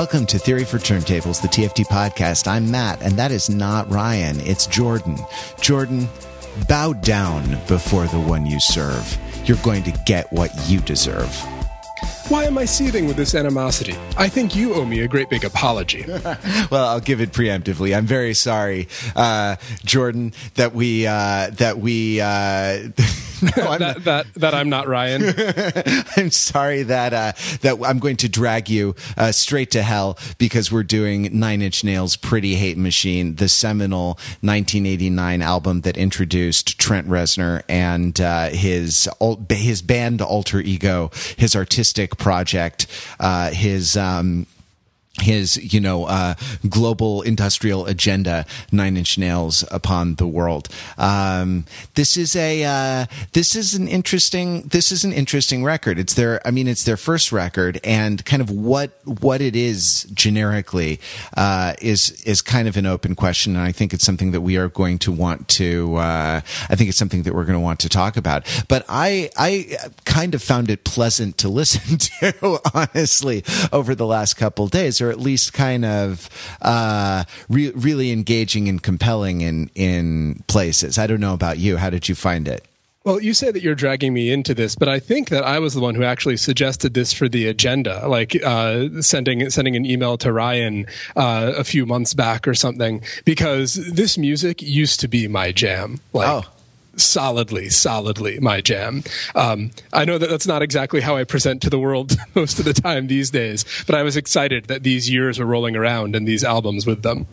Welcome to Theory for Turntables, the TFT podcast. I'm Matt, and that is not Ryan. It's Jordan. Jordan, bow down before the one you serve. You're going to get what you deserve. Why am I seething with this animosity? I think you owe me a great big apology. well, I'll give it preemptively. I'm very sorry, uh, Jordan, that we uh, that we. Uh, no, that, that, that I'm not Ryan. I'm sorry that uh, that I'm going to drag you uh, straight to hell because we're doing Nine Inch Nails' "Pretty Hate Machine," the seminal 1989 album that introduced Trent Reznor and uh, his his band alter ego, his artistic project, uh, his. Um, his you know uh, global industrial agenda nine inch nails upon the world. Um, this is a uh, this is an interesting this is an interesting record. It's their i mean it's their first record and kind of what what it is generically uh, is is kind of an open question and i think it's something that we are going to want to uh, i think it's something that we're going to want to talk about. But i i kind of found it pleasant to listen to honestly over the last couple days or at least kind of uh, re- really engaging and compelling in in places. I don't know about you. How did you find it? Well, you say that you're dragging me into this, but I think that I was the one who actually suggested this for the agenda, like uh, sending sending an email to Ryan uh, a few months back or something, because this music used to be my jam. Like, oh solidly, solidly my jam. Um, I know that that's not exactly how I present to the world most of the time these days, but I was excited that these years were rolling around and these albums with them.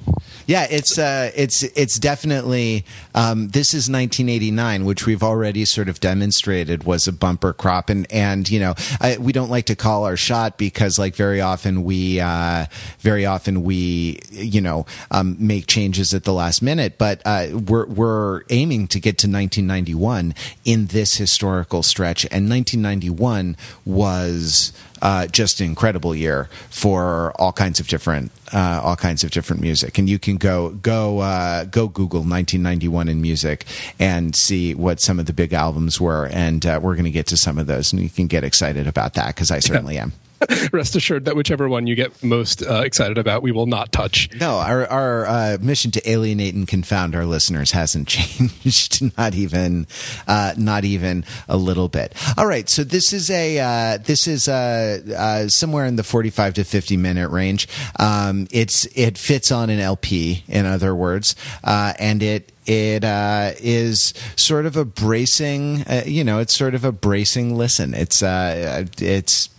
Yeah, it's uh, it's it's definitely um, this is 1989, which we've already sort of demonstrated was a bumper crop, and and you know I, we don't like to call our shot because like very often we uh, very often we you know um, make changes at the last minute, but uh, we're we're aiming to get to 19. 1991 in this historical stretch, and 1991 was uh, just an incredible year for all kinds of different uh, all kinds of different music. And you can go go uh, go Google 1991 in music and see what some of the big albums were. And uh, we're going to get to some of those, and you can get excited about that because I certainly am. rest assured that whichever one you get most uh, excited about, we will not touch. No, our our uh, mission to alienate and confound our listeners hasn't changed, not even uh, not even a little bit. All right, so this is a uh, this is uh, uh, somewhere in the forty five to fifty minute range. Um, it's it fits on an LP, in other words, and it it uh, is sort of a bracing, uh, you know, it's sort of a bracing listen. It's uh, it's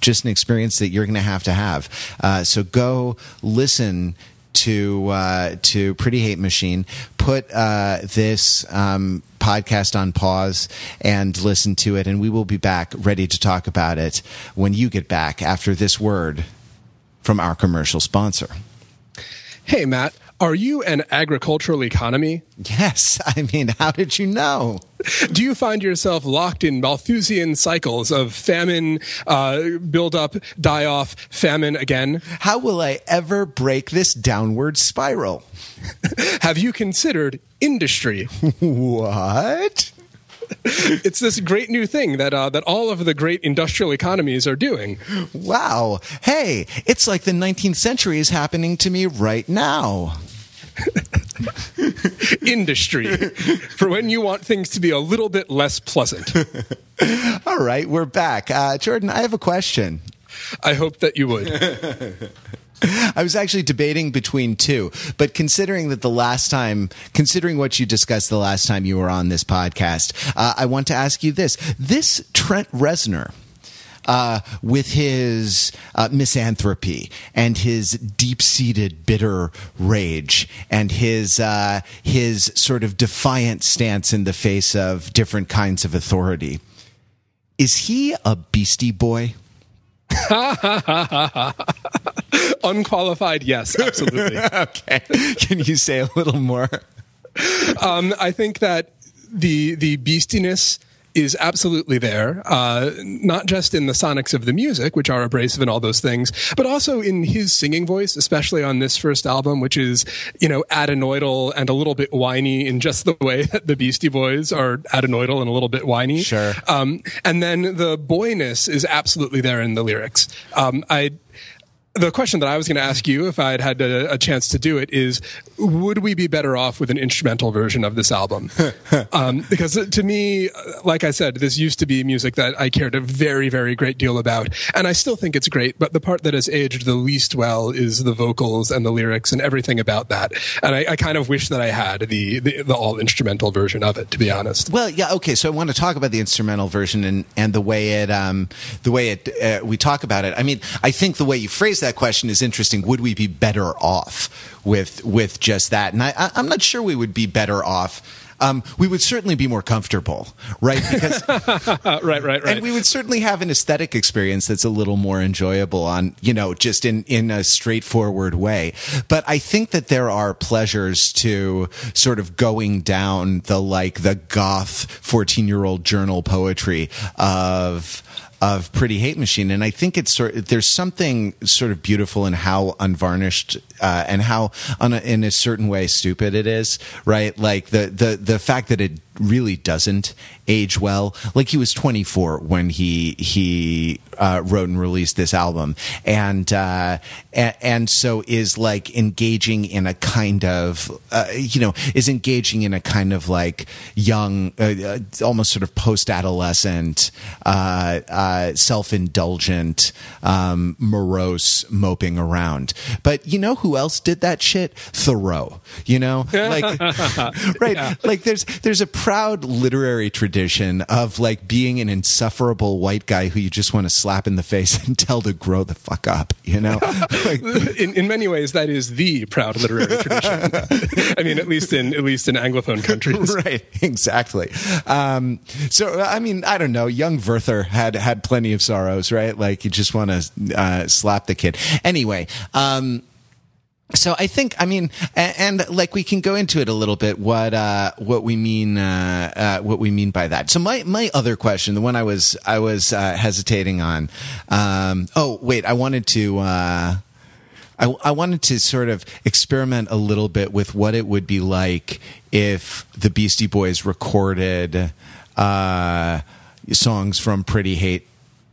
just an experience that you're going to have to have. Uh, so go listen to uh, to Pretty Hate Machine. Put uh, this. Um, podcast on pause and listen to it and we will be back ready to talk about it when you get back after this word from our commercial sponsor hey matt are you an agricultural economy? Yes. I mean, how did you know? Do you find yourself locked in Malthusian cycles of famine, uh, build up, die off, famine again? How will I ever break this downward spiral? Have you considered industry? what? it's this great new thing that uh, that all of the great industrial economies are doing. Wow! Hey, it's like the 19th century is happening to me right now. Industry for when you want things to be a little bit less pleasant. all right, we're back. Uh, Jordan, I have a question. I hope that you would. I was actually debating between two, but considering that the last time, considering what you discussed the last time you were on this podcast, uh, I want to ask you this: this Trent Reznor. Uh, with his uh, misanthropy and his deep-seated bitter rage and his uh, his sort of defiant stance in the face of different kinds of authority, is he a beastie boy? Unqualified, yes, absolutely. okay. Can you say a little more? Um, I think that the the beastiness is absolutely there, uh, not just in the sonics of the music, which are abrasive and all those things, but also in his singing voice, especially on this first album, which is, you know, adenoidal and a little bit whiny in just the way that the Beastie Boys are adenoidal and a little bit whiny. Sure. Um, and then the boyness is absolutely there in the lyrics. Um, I, the question that I was going to ask you, if I had had a, a, chance to do it, is would we be better off with an instrumental version of this album? um, because to me, like I said, this used to be music that I cared a very, very great deal about, and I still think it's great. But the part that has aged the least well is the vocals and the lyrics and everything about that. And I, I kind of wish that I had the, the, the all instrumental version of it, to be honest. Well, yeah, okay. So I want to talk about the instrumental version and and the way it um the way it uh, we talk about it. I mean, I think the way you phrase that question is interesting. Would we be better off with with just that? And I, I'm not sure we would be better off. Um, we would certainly be more comfortable, right? Because right, right, right. And we would certainly have an aesthetic experience that's a little more enjoyable on, you know, just in in a straightforward way. But I think that there are pleasures to sort of going down the like the goth 14-year-old journal poetry of of Pretty Hate Machine, and I think it's sort. There's something sort of beautiful in how unvarnished uh, and how, a, in a certain way, stupid it is. Right, like the the the fact that it really doesn't age well. Like he was 24 when he he uh, wrote and released this album, and, uh, and, and so is like engaging in a kind of uh, you know is engaging in a kind of like young, uh, uh, almost sort of post adolescent, uh, self indulgent, um, morose moping around. But you know who else did that shit? Thoreau. You know, like right, yeah. like there's there's a proud literary tradition of like being an insufferable white guy who you just want to slap in the face and tell to grow the fuck up, you know? Like, in, in many ways, that is the proud literary tradition. I mean, at least in, at least in Anglophone countries. Right. Exactly. Um, so, I mean, I don't know. Young Werther had, had plenty of sorrows, right? Like you just want to, uh, slap the kid. Anyway, um, so I think I mean, and, and, like we can go into it a little bit what uh, what we mean uh, uh, what we mean by that. So my my other question, the one I was I was uh, hesitating on. Um, oh wait, I wanted to. Uh, I, I wanted to sort of experiment a little bit with what it would be like if the Beastie Boys recorded uh, songs from Pretty Hate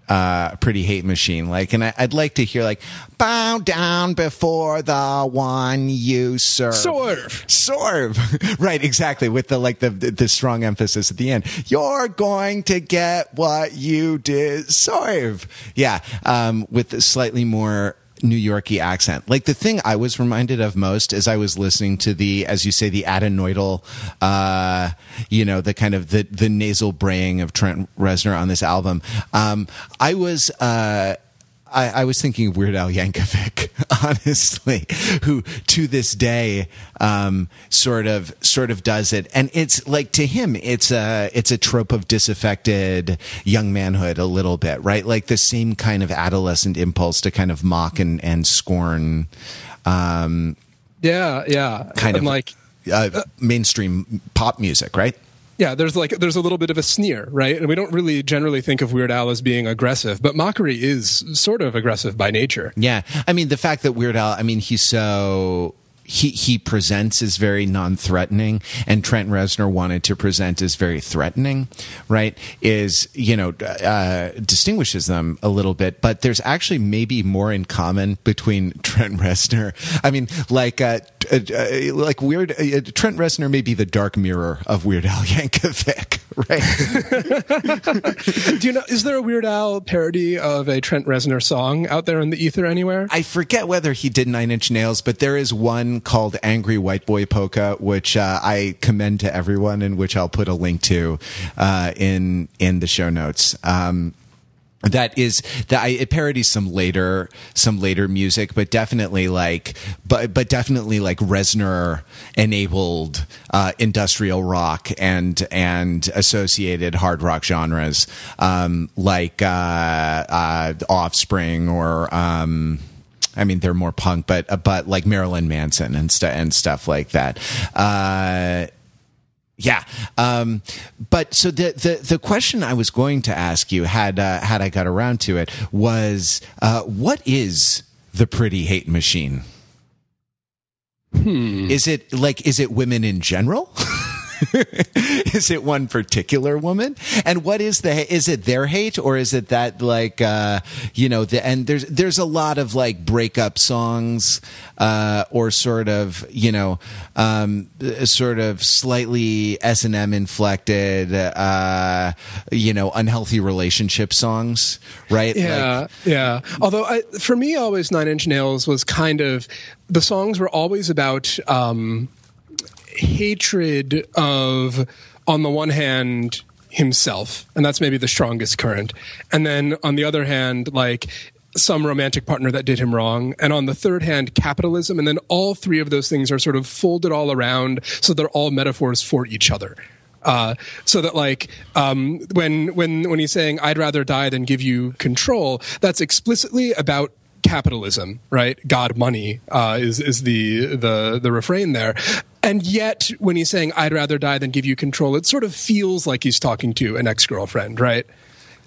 uh, pretty hate machine. Like, and I, would like to hear like, bow down before the one you serve. Serve. Serve. right. Exactly. With the, like the, the strong emphasis at the end. You're going to get what you deserve. Yeah. Um, with slightly more New Yorky accent. Like the thing I was reminded of most as I was listening to the, as you say, the adenoidal, uh, you know, the kind of the the nasal braying of Trent Reznor on this album. Um, I was. Uh, I, I, was thinking of Weird Al Yankovic, honestly, who to this day um, sort of sort of does it, and it's like to him, it's a it's a trope of disaffected young manhood a little bit, right? Like the same kind of adolescent impulse to kind of mock and and scorn. Um, yeah, yeah, kind of like uh, mainstream pop music, right? Yeah, there's like there's a little bit of a sneer, right? And we don't really generally think of Weird Al as being aggressive, but mockery is sort of aggressive by nature. Yeah, I mean the fact that Weird Al, I mean he's so he he presents as very non-threatening and Trent Reznor wanted to present as very threatening right is you know uh, distinguishes them a little bit but there's actually maybe more in common between Trent Reznor I mean like uh, uh, uh like weird uh, Trent Reznor may be the dark mirror of Weird Al Yankovic right do you know is there a Weird Al parody of a Trent Reznor song out there in the ether anywhere I forget whether he did Nine Inch Nails but there is one called Angry White Boy Polka, which uh, I commend to everyone, and which I'll put a link to uh, in in the show notes. Um, that is that it parodies some later some later music but definitely like but but definitely like Reznor enabled uh, industrial rock and and associated hard rock genres um, like uh, uh, Offspring or um, I mean, they're more punk, but uh, but like Marilyn Manson and stuff and stuff like that. Uh, yeah. Um, but so the, the, the question I was going to ask you had, uh, had I got around to it was, uh, what is the pretty hate machine? Hmm. Is it like, is it women in general? is it one particular woman? And what is the is it their hate or is it that like uh, you know the and there's there's a lot of like breakup songs uh, or sort of you know um, sort of slightly S and M inflected uh, you know unhealthy relationship songs, right? Yeah, like, yeah. Although I, for me, always Nine Inch Nails was kind of the songs were always about. Um, hatred of, on the one hand, himself, and that's maybe the strongest current. And then on the other hand, like some romantic partner that did him wrong. And on the third hand, capitalism. And then all three of those things are sort of folded all around. So they're all metaphors for each other. Uh, so that like um, when when when he's saying I'd rather die than give you control, that's explicitly about capitalism, right? God, money uh, is is the the the refrain there. And yet, when he's saying "I'd rather die than give you control," it sort of feels like he's talking to an ex girlfriend, right?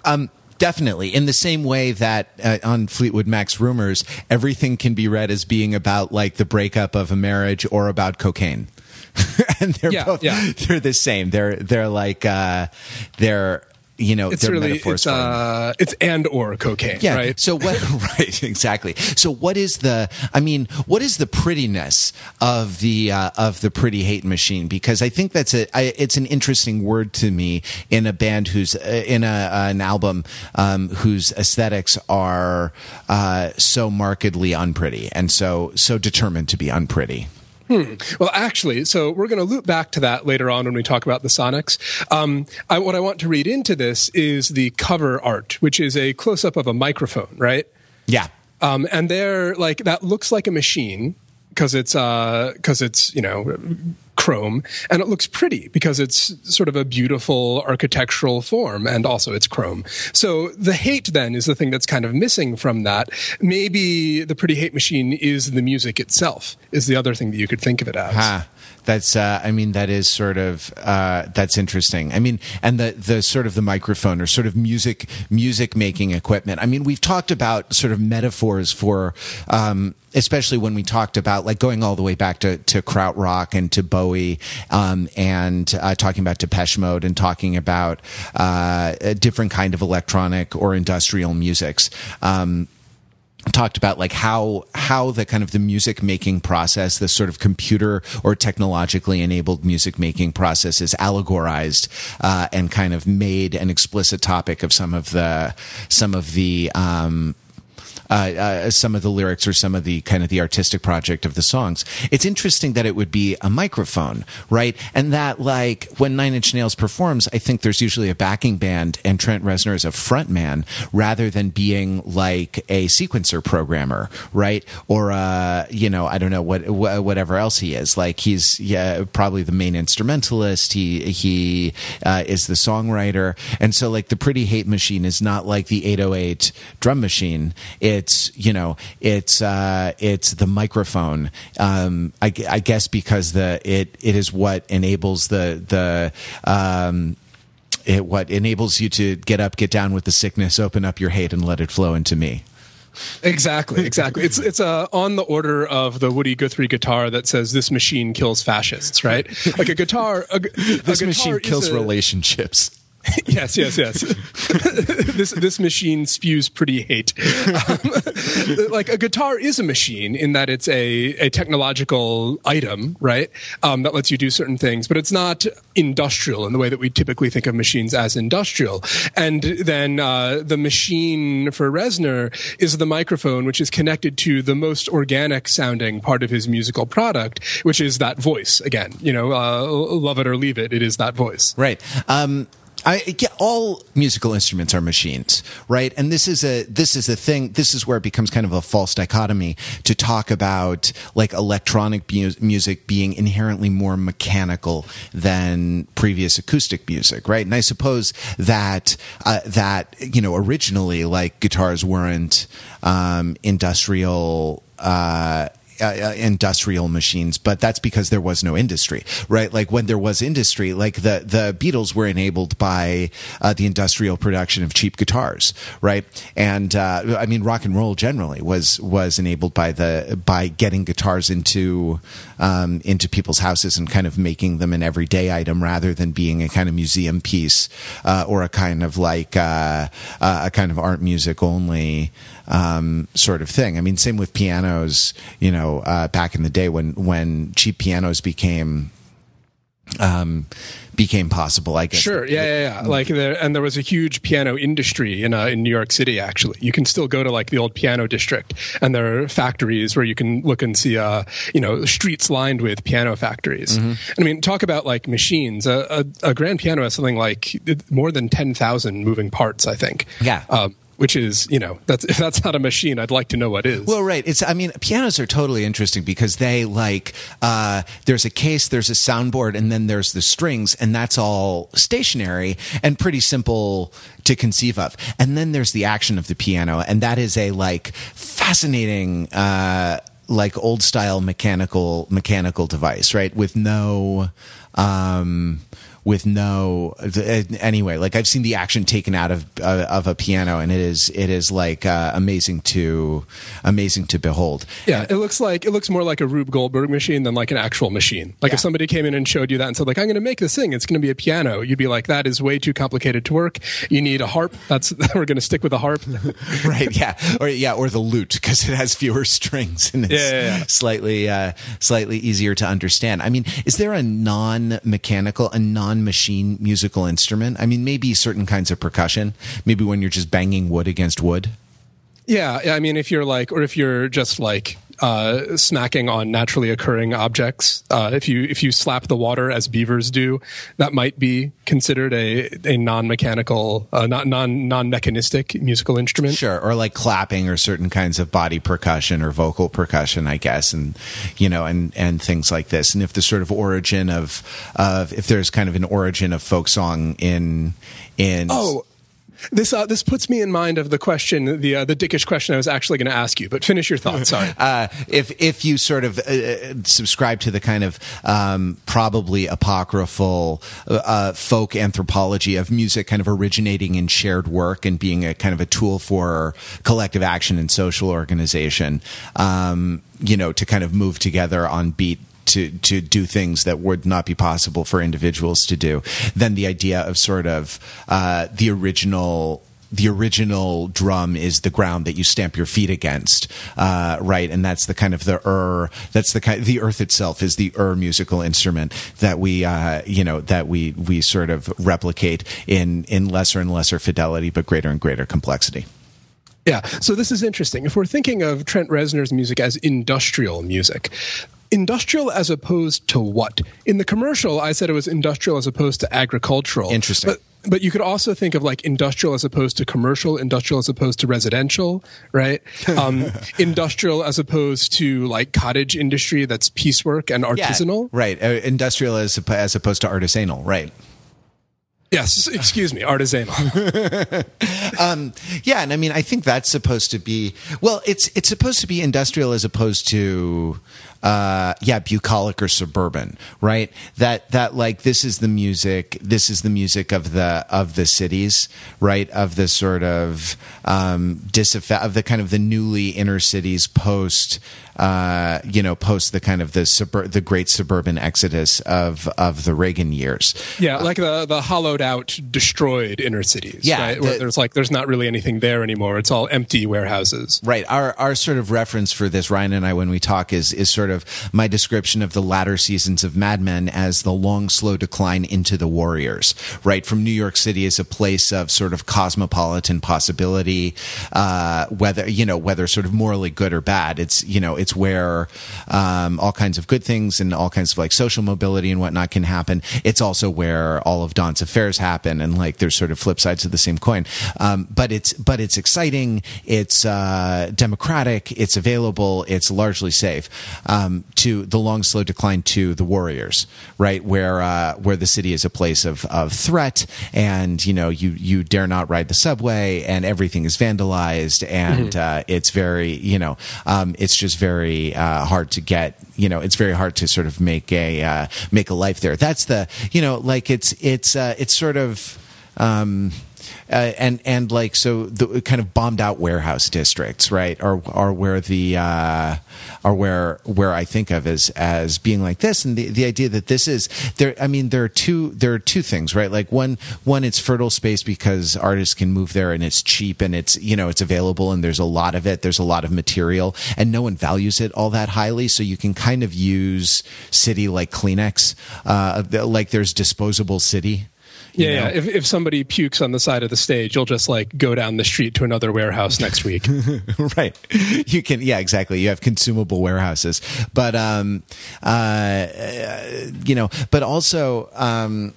Um, definitely. In the same way that uh, on Fleetwood Mac's rumors, everything can be read as being about like the breakup of a marriage or about cocaine. and they're yeah, both yeah. they're the same. They're they're like uh, they're you know it's really it's uh it's and or cocaine yeah. right? So what right exactly. So what is the i mean what is the prettiness of the uh, of the pretty hate machine? Because i think that's a I, it's an interesting word to me in a band who's uh, in a uh, an album um, whose aesthetics are uh, so markedly unpretty and so so determined to be unpretty Hmm. Well, actually, so we're going to loop back to that later on when we talk about the Sonics. Um, I, what I want to read into this is the cover art, which is a close up of a microphone, right? Yeah. Um, and they're like that looks like a machine because it's because uh, it's you know chrome and it looks pretty because it's sort of a beautiful architectural form and also it's chrome. So the hate then is the thing that's kind of missing from that. Maybe the pretty hate machine is the music itself is the other thing that you could think of it as. Huh that's uh, I mean that is sort of uh, that's interesting. I mean, and the the sort of the microphone or sort of music music making equipment. I mean, we've talked about sort of metaphors for. Um, especially when we talked about like going all the way back to, to krautrock and to Bowie, um, and uh, talking about Depeche Mode and talking about uh, a different kind of electronic or industrial musics. Um, talked about like how how the kind of the music making process the sort of computer or technologically enabled music making process is allegorized uh, and kind of made an explicit topic of some of the some of the um, uh, uh, some of the lyrics or some of the kind of the artistic project of the songs. It's interesting that it would be a microphone, right? And that like when Nine Inch Nails performs, I think there's usually a backing band and Trent Reznor is a front man rather than being like a sequencer programmer, right? Or uh, you know, I don't know what whatever else he is. Like he's yeah probably the main instrumentalist. He he uh, is the songwriter, and so like the Pretty Hate Machine is not like the 808 drum machine. It it's you know it's uh, it's the microphone. Um, I, I, guess because the it it is what enables the the um, it what enables you to get up, get down with the sickness, open up your hate, and let it flow into me. Exactly, exactly. It's it's uh, on the order of the Woody Guthrie guitar that says "This machine kills fascists," right? Like a guitar. A, this a machine kills a, relationships. yes, yes, yes. this this machine spews pretty hate. Um, like a guitar is a machine in that it's a a technological item, right? Um, that lets you do certain things, but it's not industrial in the way that we typically think of machines as industrial. And then uh, the machine for Reznor is the microphone, which is connected to the most organic sounding part of his musical product, which is that voice. Again, you know, uh, love it or leave it, it is that voice. Right. Um, I get all musical instruments are machines, right? And this is a this is a thing. This is where it becomes kind of a false dichotomy to talk about like electronic music being inherently more mechanical than previous acoustic music, right? And I suppose that uh, that you know originally like guitars weren't um, industrial. Uh, uh, industrial machines, but that's because there was no industry, right? Like when there was industry, like the the Beatles were enabled by uh, the industrial production of cheap guitars, right? And uh, I mean, rock and roll generally was was enabled by the by getting guitars into um, into people's houses and kind of making them an everyday item rather than being a kind of museum piece uh, or a kind of like uh, uh, a kind of art music only um, sort of thing. I mean, same with pianos. You know, uh, back in the day when when cheap pianos became um, became possible. I guess. Sure. Yeah, yeah, yeah. Like there, and there was a huge piano industry in uh, in New York City. Actually, you can still go to like the old piano district, and there are factories where you can look and see, uh, you know, streets lined with piano factories. Mm-hmm. I mean, talk about like machines. A, a, a, grand piano has something like more than ten thousand moving parts. I think. Yeah. Um, which is you know that's if that's not a machine. I'd like to know what is. Well right. It's i mean pianos are totally interesting because they like uh, there's a case there's a soundboard and then there's the strings and that's all stationary and pretty simple to conceive of. And then there's the action of the piano and that is a like fascinating uh, like old style mechanical mechanical device right? With no um with no anyway like i've seen the action taken out of uh, of a piano and it is it is like uh, amazing to amazing to behold. Yeah it looks like it looks more like a rube goldberg machine than like an actual machine. Like yeah. if somebody came in and showed you that and said like i'm going to make this thing. It's going to be a piano you'd be like that is way too complicated to work. You need a harp. That's we're going to stick with a harp. Right yeah. Or yeah or the lute because it has fewer strings and it's yeah, yeah, slightly uh, slightly easier to understand. I mean is there a non mechanical a non non-machine musical instrument? I mean, maybe certain kinds of percussion. Maybe when you're just banging wood against wood. Yeah, I mean, if you're like, or if you're just like uh, smacking on naturally occurring objects. Uh, if you if you slap the water as beavers do, that might be considered a a non mechanical, uh, not non non mechanistic musical instrument. Sure, or like clapping or certain kinds of body percussion or vocal percussion, I guess, and you know, and and things like this. And if the sort of origin of of if there's kind of an origin of folk song in in oh this uh, this puts me in mind of the question, the uh, the dickish question I was actually going to ask you. But finish your thoughts. Sorry. Uh, if if you sort of uh, subscribe to the kind of um, probably apocryphal uh, folk anthropology of music, kind of originating in shared work and being a kind of a tool for collective action and social organization, um, you know, to kind of move together on beat to to do things that would not be possible for individuals to do than the idea of sort of uh, the original the original drum is the ground that you stamp your feet against, uh, right? And that's the kind of the ur. That's the kind. The earth itself is the ur musical instrument that we, uh, you know, that we we sort of replicate in in lesser and lesser fidelity, but greater and greater complexity. Yeah, so this is interesting. If we're thinking of Trent Reznor's music as industrial music, industrial as opposed to what? In the commercial, I said it was industrial as opposed to agricultural. Interesting. But, but you could also think of like industrial as opposed to commercial, industrial as opposed to residential, right? Um, industrial as opposed to like cottage industry that's piecework and artisanal. Yeah, right. Uh, industrial as, as opposed to artisanal, right. Yes, excuse me, artisanal. um, yeah, and I mean, I think that's supposed to be well. It's it's supposed to be industrial as opposed to uh, yeah, bucolic or suburban, right? That that like this is the music. This is the music of the of the cities, right? Of the sort of um, disaffa- of the kind of the newly inner cities post uh, you know, post the kind of the subur- the great suburban exodus of of the Reagan years. Yeah, like the the hollowed out, destroyed inner cities. Yeah, right? the, there's like there's not really anything there anymore. It's all empty warehouses. Right. Our our sort of reference for this, Ryan and I, when we talk, is is sort of my description of the latter seasons of Mad Men as the long, slow decline into the Warriors. Right from New York City as a place of sort of cosmopolitan possibility, uh, whether you know whether sort of morally good or bad. It's you know it's it's where um, all kinds of good things and all kinds of like social mobility and whatnot can happen. It's also where all of Don's affairs happen, and like there's sort of flip sides of the same coin. Um, but it's but it's exciting. It's uh, democratic. It's available. It's largely safe. Um, to the long slow decline to the Warriors, right where uh, where the city is a place of of threat, and you know you you dare not ride the subway, and everything is vandalized, and mm-hmm. uh, it's very you know um, it's just very very uh, hard to get. You know, it's very hard to sort of make a uh, make a life there. That's the you know, like it's it's uh, it's sort of. Um, uh, and and like so the kind of bombed out warehouse districts right? Are are where the uh, are where where I think of as as being like this. And the, the idea that this is there I mean there are two there are two things right? Like one one it's fertile space because artists can move there and it's cheap and it's you know it's available and there's a lot of it. There's a lot of material and no one values it all that highly. So you can kind of use city like Kleenex uh, like there's disposable city yeah, yeah. If if somebody pukes on the side of the stage, you'll just like go down the street to another warehouse next week. right. You can. Yeah, exactly. You have consumable warehouses, but um, uh, you know, but also um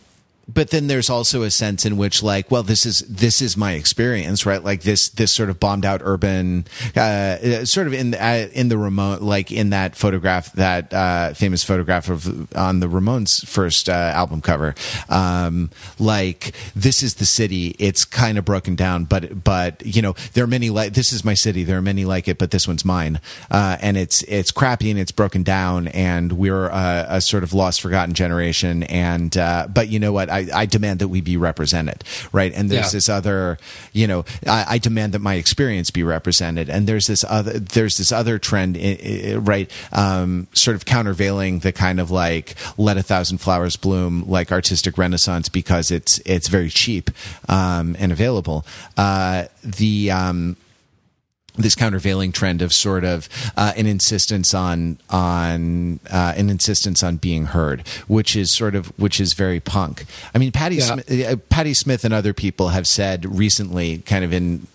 but then there's also a sense in which like well this is this is my experience right? Like this this sort of bombed out urban uh, sort of in uh, in the remote like in that photograph that uh, famous photograph of on the Ramones first uh, album cover. Um, like this is the city. It's kind of broken down but but you know there are many like this is my city. There are many like it but this one's mine. Uh, and it's it's crappy and it's broken down and we're a, a sort of lost forgotten generation. And uh, but you know what? I I, I demand that we be represented, right? And there's yeah. this other, you know, I, I, demand that my experience be represented, and there's this other, there's this other trend, right? Um, sort of countervailing the kind of like let a thousand flowers bloom, like artistic renaissance, because it's it's very cheap um, and available. Uh, the um, this countervailing trend of sort of uh, an insistence on on uh, an insistence on being heard, which is sort of which is very punk. I mean, Patti yeah. Smith, uh, Patti Smith and other people have said recently, kind of in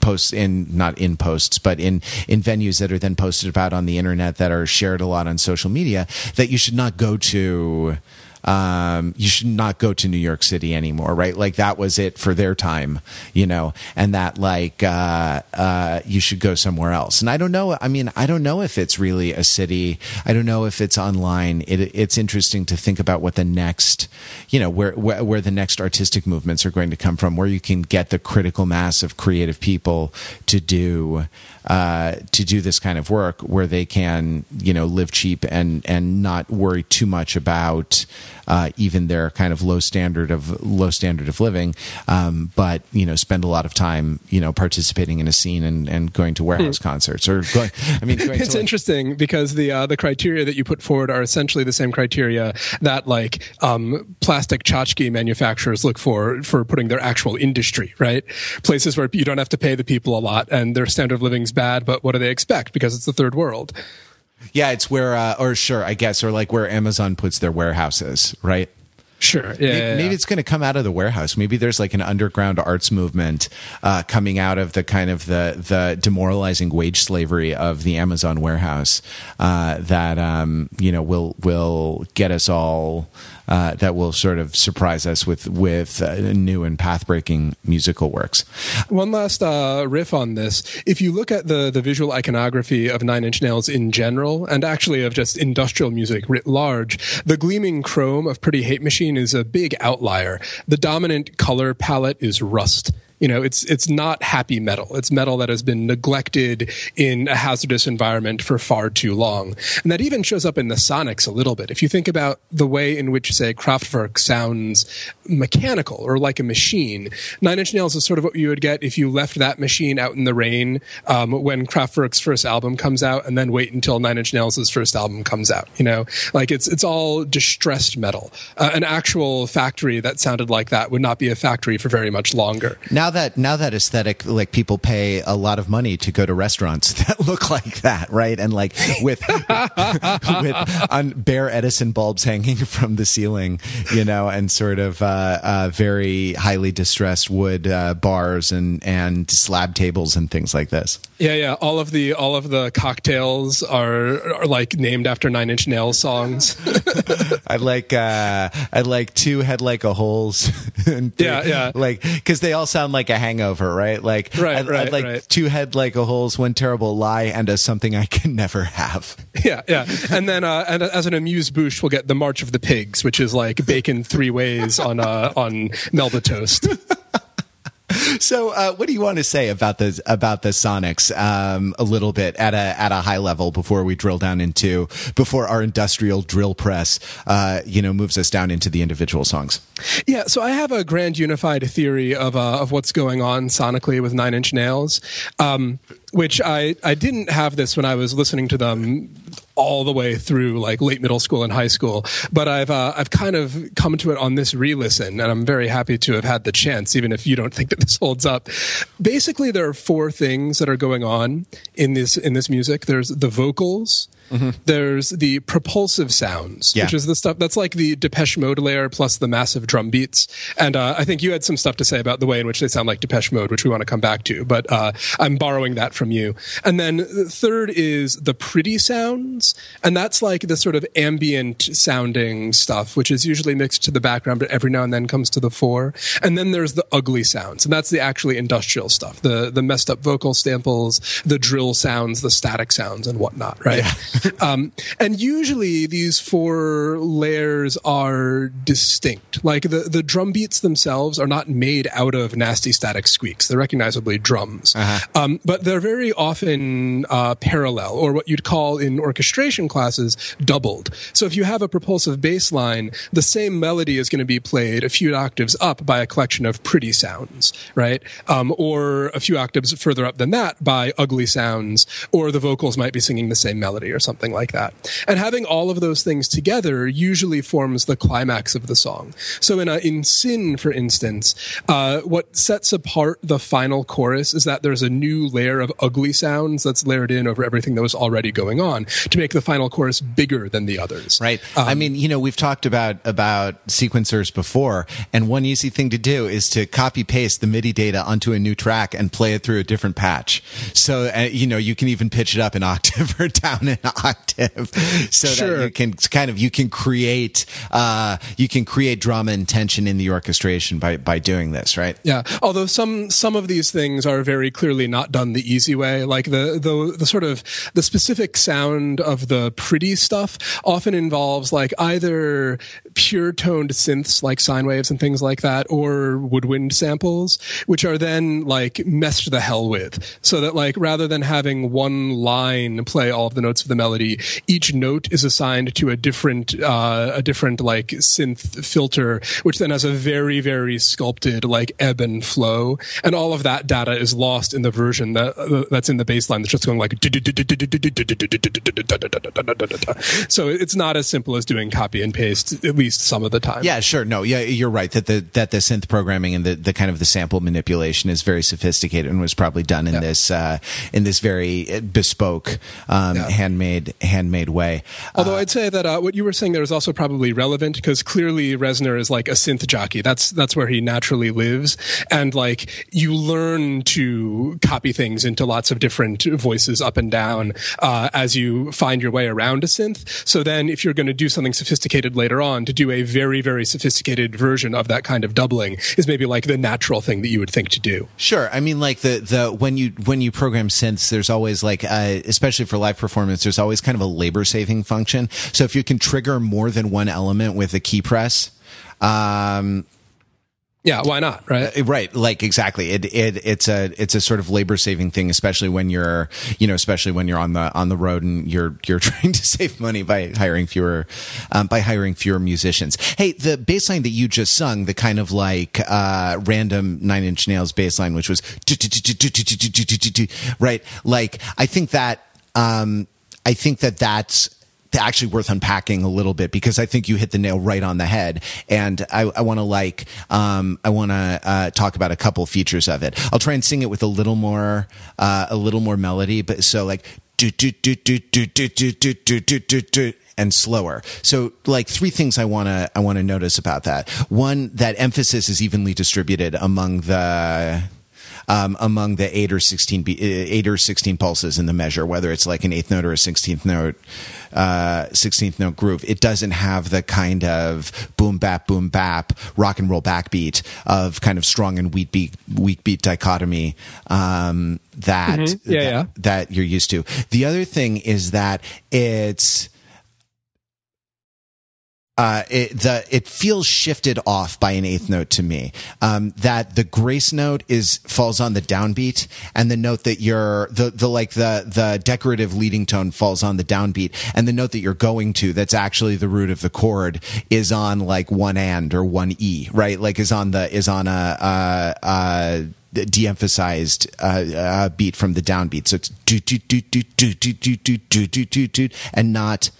posts in not in posts, but in in venues that are then posted about on the internet that are shared a lot on social media, that you should not go to um, you should not go to New York City anymore, right? Like that was it for their time, you know, and that like uh, uh, you should go somewhere else. And I don't know. I mean, I don't know if it's really a city. I don't know if it's online. It, it's interesting to think about what the next, you know, where, where where the next artistic movements are going to come from, where you can get the critical mass of creative people to do uh, to do this kind of work where they can, you know, live cheap and and not worry too much about uh, even their kind of low standard of low standard of living, um, but you know, spend a lot of time, you know, participating in a scene and, and going to warehouse hmm. concerts or going. I mean, it's to, interesting because the uh, the criteria that you put forward are essentially the same criteria that like um, plastic tchotchke manufacturers look for for putting their actual industry right places where you don't have to pay the people a lot and their standard of living's bad, but what do they expect? Because it's the third world. Yeah, it's where, uh, or sure, I guess, or like where Amazon puts their warehouses, right? Sure. Yeah. Maybe, yeah, maybe it's going to come out of the warehouse. Maybe there's like an underground arts movement uh, coming out of the kind of the the demoralizing wage slavery of the Amazon warehouse uh, that um, you know will will get us all uh, that will sort of surprise us with with uh, new and path breaking musical works. One last uh, riff on this: if you look at the the visual iconography of Nine Inch Nails in general, and actually of just industrial music writ large, the gleaming chrome of Pretty Hate Machine is a big outlier. The dominant color palette is rust you know it's it's not happy metal. It's metal that has been neglected in a hazardous environment for far too long. And that even shows up in the sonics a little bit. If you think about the way in which say kraftwerk sounds mechanical or like a machine nine inch nails is sort of what you would get if you left that machine out in the rain um, when kraftwerk's first album comes out and then wait until nine inch nails' first album comes out you know? Like it's it's all distressed metal. Uh, an actual factory that sounded like that would not be a factory for very much longer. Now now that now that aesthetic, like people pay a lot of money to go to restaurants that look like that, right? And like with with on bare Edison bulbs hanging from the ceiling, you know, and sort of uh, uh, very highly distressed wood uh, bars and and slab tables and things like this. Yeah, yeah. All of the all of the cocktails are, are like named after Nine Inch Nails songs. I like uh, I like two head like a holes. yeah, yeah. Like because they all sound like a hangover, right? Like right, I'd, right, I'd like right. two head like a holes, one terrible lie, and as something I can never have. Yeah, yeah. And then uh, and as an amuse bouche, we'll get the March of the Pigs, which is like bacon three ways on uh, on Melba toast. so, uh, what do you want to say about the about the Sonics um, a little bit at a at a high level before we drill down into before our industrial drill press, uh, you know, moves us down into the individual songs? Yeah, so I have a grand unified theory of uh, of what's going on sonically with Nine Inch Nails. Um, which I, I didn't have this when I was listening to them all the way through like late middle school and high school, but I've uh, I've kind of come to it on this re-listen, and I'm very happy to have had the chance, even if you don't think that this holds up. Basically, there are four things that are going on in this in this music. There's the vocals, Mm-hmm. There's the propulsive sounds, yeah. which is the stuff that's like the Depeche Mode layer plus the massive drum beats. And uh, I think you had some stuff to say about the way in which they sound like Depeche Mode, which we want to come back to. But uh, I'm borrowing that from you. And then the third is the pretty sounds, and that's like the sort of ambient sounding stuff, which is usually mixed to the background, but every now and then comes to the fore. And then there's the ugly sounds, and that's the actually industrial stuff, the the messed up vocal samples, the drill sounds, the static sounds, and whatnot. Right. Yeah. um, and usually these four layers are distinct. Like the, the drum beats themselves are not made out of nasty static squeaks. They're recognizably drums. Uh-huh. Um, but they're very often uh, parallel, or what you'd call in orchestration classes, doubled. So if you have a propulsive bass line, the same melody is going to be played a few octaves up by a collection of pretty sounds, right? Um, or a few octaves further up than that by ugly sounds, or the vocals might be singing the same melody or something like that. And having all of those things together usually forms the climax of the song. So in a, in Sin, for instance, uh, what sets apart the final chorus is that there's a new layer of ugly sounds that's layered in over everything that was already going on to make the final chorus bigger than the others. Right. Um, I mean, you know, we've talked about about sequencers before, and one easy thing to do is to copy paste the MIDI data onto a new track and play it through a different patch. So uh, you know, you can even pitch it up an octave or down an octave so sure. that you can kind of you can create uh, you can create drama and tension in the orchestration by by doing this right? Yeah. Although some some of these things are very clearly not done the easy way. Like the the, the sort of the specific sound of the pretty stuff often involves like either pure toned synths like sine waves and things like that or woodwind samples which are then like messed the hell with so that like rather than having one line play all of the notes of the melody, each note is assigned to a different uh, a different like synth filter, which then has a very very sculpted like ebb and flow, and all of that data is lost in the version that uh, that's in the baseline that's just going like. So it's not as simple as doing copy and paste, at least some of the time. Yeah, sure. No, yeah, you're right that the that the synth programming and the, the kind of the sample manipulation is very sophisticated and was probably done in yeah. this uh, in this very bespoke um, yeah. handmade handmade way. Although uh, I'd say that uh, what you were saying there is also probably relevant because clearly Reznor is like a synth jockey. That's that's where he naturally lives, and like you learn to copy things into lots of different voices up and down uh, as you find your way around a synth. So then, if you're going to do something sophisticated later on, to do a very very sophisticated version of that kind of doubling is maybe like the natural thing that you would think to do. Sure, I mean like the the when you when you program synths, there's always like uh, especially for live performance, there's always kind of a labor saving function. So if you can trigger more than one element with a key press, um, yeah, why not? Right, uh, right. Like exactly. It it it's a it's a sort of labor saving thing, especially when you're you know especially when you're on the on the road and you're you're trying to save money by hiring fewer um, by hiring fewer musicians. Hey, the bass line that you just sung, the kind of like uh, random Nine Inch Nails bass line, which was right. Like I think that um, I think that that's actually worth unpacking a little bit because I think you hit the nail right on the head. And I, I want to like, um, I want to uh, talk about a couple features of it. I'll try and sing it with a little more, uh, a little more melody. But so like, do do do do do do do do do do do do and slower. So like three things I want to I want to notice about that. One that emphasis is evenly distributed among the um, among the eight or sixteen uh, eight or sixteen pulses in the measure, whether it's like an eighth note or a sixteenth note uh, sixteenth note groove. It doesn't have the kind of boom bap boom bap rock and roll backbeat of kind of strong and weak beat weak beat dichotomy um, that, mm-hmm. yeah, that, yeah. that you're used to. The other thing is that it's uh, it, the it feels shifted off by an eighth note to me. Um, that the grace note is falls on the downbeat, and the note that you're the the like the the decorative leading tone falls on the downbeat, and the note that you're going to that's actually the root of the chord is on like one and or one e, right? Like is on the is on a. a, a de-emphasized uh, uh, beat from the downbeat, so it's do do do do do do do do do do, and not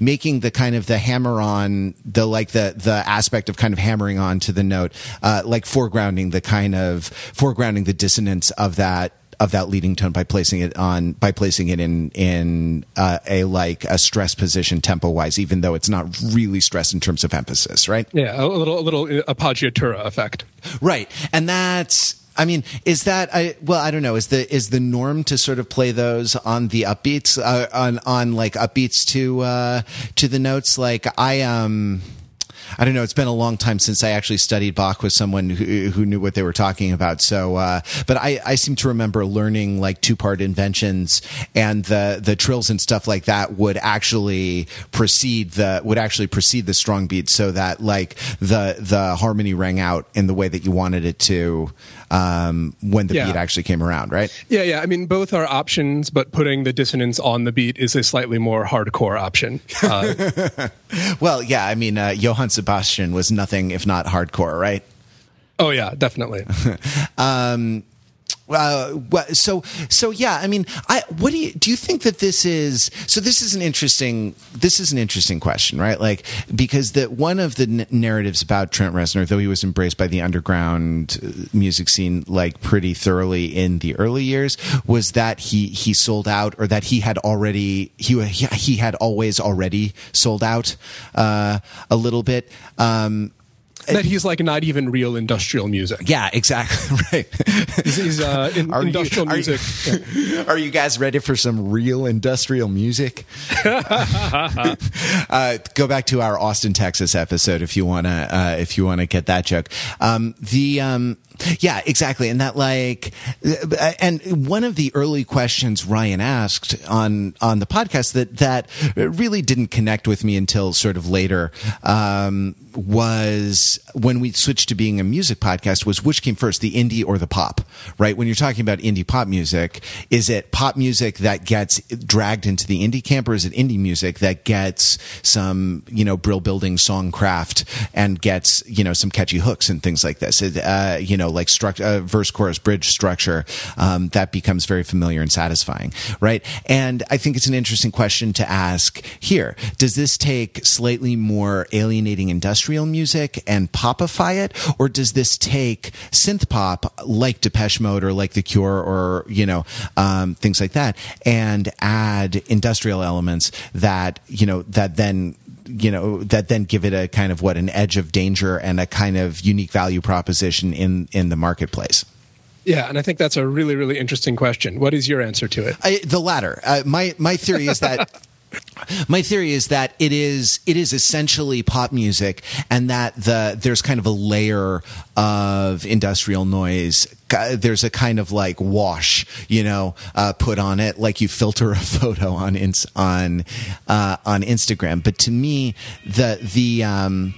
making the kind of the hammer on the like the the aspect of kind of hammering on to the note uh, like foregrounding the kind of foregrounding the dissonance of that of that leading tone by placing it on by placing it in in uh, a like a stress position tempo wise even though it's not really stressed in terms of emphasis right? Yeah a little a little appoggiatura effect. Right and that's I mean, is that I well, I don't know. Is the is the norm to sort of play those on the upbeats uh, on on like upbeats to uh, to the notes? Like I um. I don't know. It's been a long time since I actually studied Bach with someone who, who knew what they were talking about. So, uh, but I, I seem to remember learning like two part inventions and the, the trills and stuff like that would actually precede the, would actually precede the strong beat so that like the, the harmony rang out in the way that you wanted it to, um, when the yeah. beat actually came around, right? Yeah, yeah. I mean, both are options, but putting the dissonance on the beat is a slightly more hardcore option. Uh, well, yeah. I mean, uh, Johann Sebastian was nothing if not hardcore, right? Oh yeah, definitely. um, uh, so so yeah i mean i what do you do you think that this is so this is an interesting this is an interesting question right? Like because that one of the n- narratives about trent reznor though he was embraced by the underground uh, music scene like pretty thoroughly in the early years was that he he sold out or that he had already he he had always already sold out uh, a little bit. Um, that he's like not even real industrial music. Yeah, exactly. Right. He's, he's uh, in, industrial you, are music. You, are you guys ready for some real industrial music? uh, go back to our Austin, Texas episode if you wanna uh, if you wanna get that joke. Um, the um, yeah, exactly. And that like, and one of the early questions Ryan asked on, on the podcast that, that really didn't connect with me until sort of later, um, was when we switched to being a music podcast was which came first, the indie or the pop, right? When you're talking about indie pop music, is it pop music that gets dragged into the indie camp or is it indie music that gets some, you know, brill building song craft and gets, you know, some catchy hooks and things like this? Uh, you know, know, like structure, uh, verse, chorus, bridge structure, um, that becomes very familiar and satisfying, right? And I think it's an interesting question to ask here. Does this take slightly more alienating industrial music and popify it, or does this take synth pop like Depeche Mode or like The Cure or you know um, things like that, and add industrial elements that you know that then you know that then give it a kind of what an edge of danger and a kind of unique value proposition in in the marketplace yeah, and I think that's a really, really interesting question. What is your answer to it? I, the latter. Uh, my my theory is that my theory is that it is it is essentially pop music and that the there's kind of a layer of industrial noise. There's a kind of like wash you know uh, put on it. Like you filter a photo on on uh, on Instagram. But to me the the um,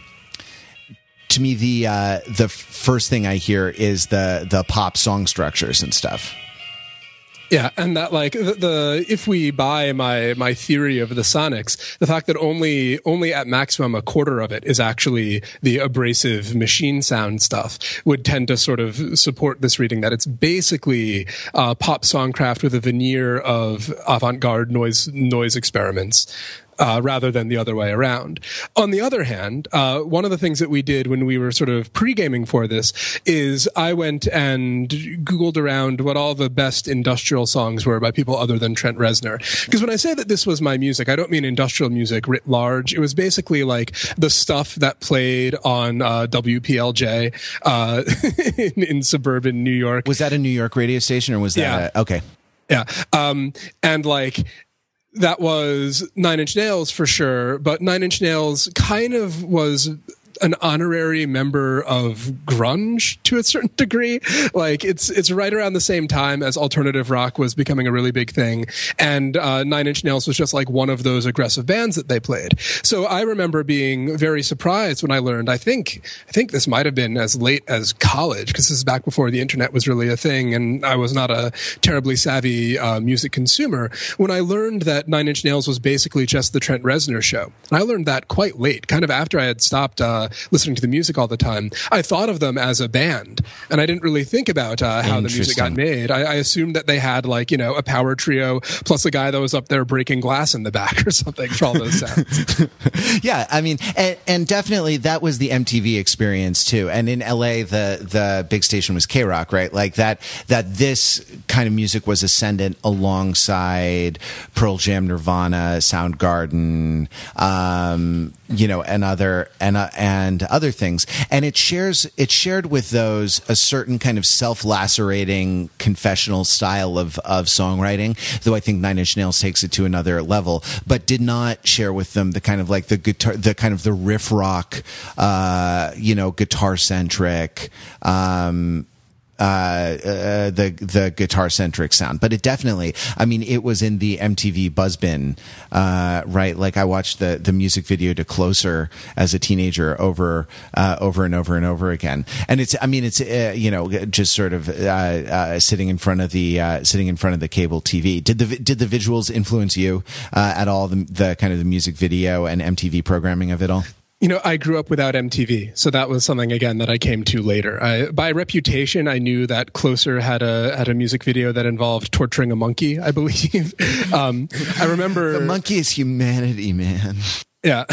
to me the uh, the first thing I hear is the the pop song structures and stuff yeah, and that like the, the, if we buy my my theory of the sonics, the fact that only only at maximum a quarter of it is actually the abrasive machine sound stuff would tend to sort of support this reading that it's basically uh, pop songcraft with a veneer of avant-garde noise noise experiments uh, rather than the other way around. On the other hand, uh, one of the things that we did when we were sort of pre-gaming for this is I went and Googled around what all the best industrial songs were by people other than Trent Reznor. Because when I say that this was my music, I don't mean industrial music writ large. It was basically like the stuff that played on uh, WPLJ uh, in, in, suburban New York. Was that a New York radio station or was that yeah. A, okay? Yeah. Um, and like that was Nine Inch Nails for sure, but Nine Inch Nails kind of was an honorary member of grunge to a certain degree. Like it's it's right around the same time as alternative rock was becoming a really big thing, and uh, Nine Inch Nails was just like one of those aggressive bands that they played. So I remember being very surprised when I learned. I think I think this might have been as late as college because this is back before the internet was really a thing, and I was not a terribly savvy uh, music consumer. When I learned that Nine Inch Nails was basically just the Trent Reznor show, and I learned that quite late, kind of after I had stopped uh, listening to the music all the time. I thought of them as a band, and I didn't really think about uh, how the music got made. I, I assumed that they had like you know a power trio plus a guy that was up there breaking glass in the back or something for all those sounds. yeah, I mean, and, and, definitely that was the MTV experience too. And in LA, the the big station was KROQ, right? Like that that this kind of music was ascendant alongside Pearl Jam, Nirvana, Soundgarden, um, you know, and other and uh, and other things. And it shares it shared with those a certain kind of self lacerating confessional style of of songwriting. Though I think Nine Inch Nails takes it to another level, but did not share with them the kind of like the guitar, the kind of the riff rock, uh, you know, guitar centric. Um, uh, uh, the the guitar centric sound, but it definitely. I mean, it was in the MTV Buzzbin, uh, right? Like I watched the the music video to "Closer" as a teenager over uh, over and over and over again, and it's. I mean, it's uh, you know just sort of uh, sitting in front of the sitting in front of the cable TV. Did the did the visuals influence you at all? The, the kind of the music video and MTV programming of it all. You know, I grew up without MTV, so that was something again that I came to later. I, by reputation, I knew that Closer had a had a music video that involved torturing a monkey. I believe. um, I remember the monkey is humanity, man. Yeah.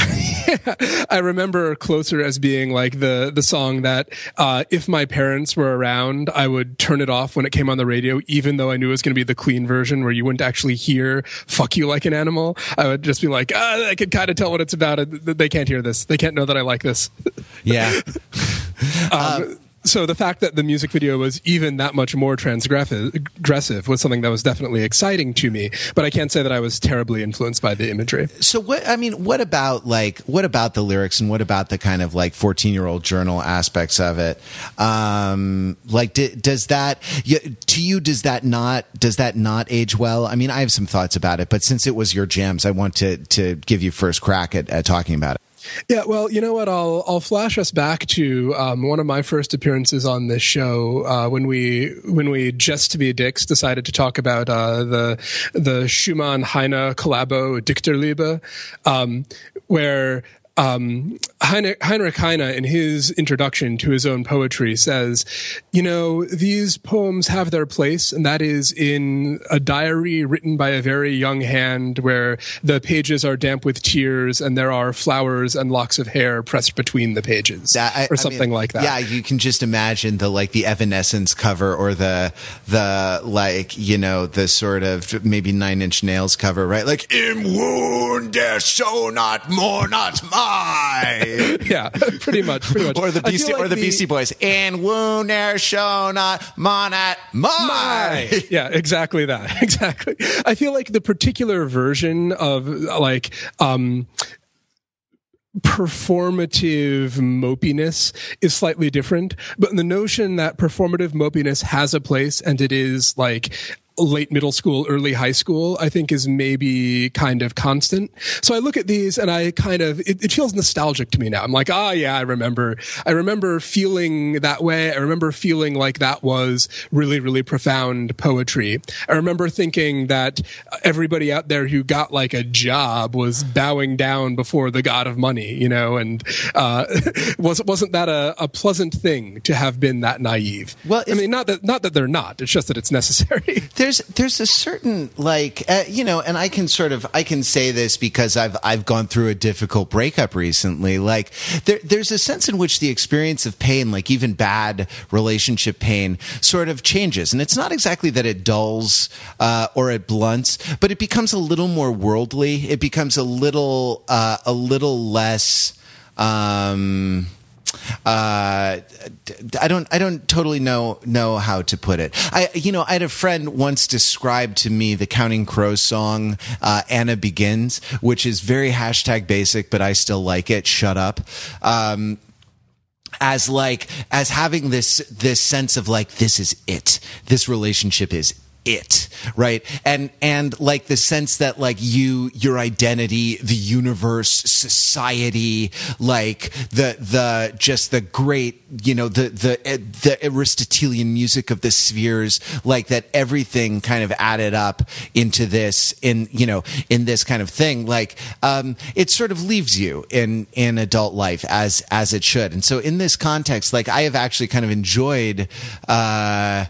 I remember Closer as being like the the song that uh, if my parents were around, I would turn it off when it came on the radio, even though I knew it was going to be the clean version where you wouldn't actually hear "fuck you like an animal." I would just be like, ah, I can kind of tell what it's about. They can't hear this. They can't know that I like this. Yeah. um, uh, so the fact that the music video was even that much more transgressive was something that was definitely exciting to me but i can't say that i was terribly influenced by the imagery. So what i mean what about like what about the lyrics and what about the kind of like 14 year old journal aspects of it? Um like does that to you does that not does that not age well? I mean i have some thoughts about it but since it was your jams i want to to give you first crack at, at talking about it yeah, well, you know what? I'll I'll flash us back to um, one of my first appearances on this show uh, when we when we just to be dicks decided to talk about uh, the the Schumann Heine collabo Dichterliebe, um, where um, Heinrich, Heinrich Heine, in his introduction to his own poetry, says, You know, these poems have their place, and that is in a diary written by a very young hand where the pages are damp with tears and there are flowers and locks of hair pressed between the pages, I, or something I mean, like that. Yeah, you can just imagine the like the Evanescence cover or the the like you know the sort of maybe Nine Inch Nails cover, right? Like im wound der so not more not more yeah, pretty much, pretty much. or the Beastie, like or the, the, Beastie Boys. In Wooner Shona Monat My. Yeah, exactly that. Exactly. I feel like the particular version of like um performative mopiness is slightly different, but the notion that performative mopiness has a place and it is like late middle school, early high school, I think is maybe kind of constant. So I look at these and I kind of, it, it, feels nostalgic to me now. I'm like, ah, oh, yeah, I remember, I remember feeling that way. I remember feeling like that was really, really profound poetry. I remember thinking that everybody out there who got like a job was bowing down before the god of money, you know, and, uh, was, wasn't that a, a pleasant thing to have been that naive? Well, I mean, not that, not that they're not, it's just that it's necessary. There's there's a certain like uh, you know, and I can sort of I can say this because I've I've gone through a difficult breakup recently. Like there there's a sense in which the experience of pain, like even bad relationship pain, sort of changes, and it's not exactly that it dulls uh, or it blunts, but it becomes a little more worldly. It becomes a little uh, a little less. Um, uh, I don't I don't totally know know how to put it. I you know I had a friend once described to me the Counting Crows song uh, "Anna Begins," which is very hashtag basic, but I still like it. Shut up. Um, as like as having this this sense of like this is it. This relationship is it right? And and like the sense that like you your identity the universe society like the the just the great you know the the the aristotelian music of the spheres like that everything kind of added up into this in you know in this kind of thing like um it sort of leaves you in in adult life as as it should. And so in this context like i have actually kind of enjoyed uh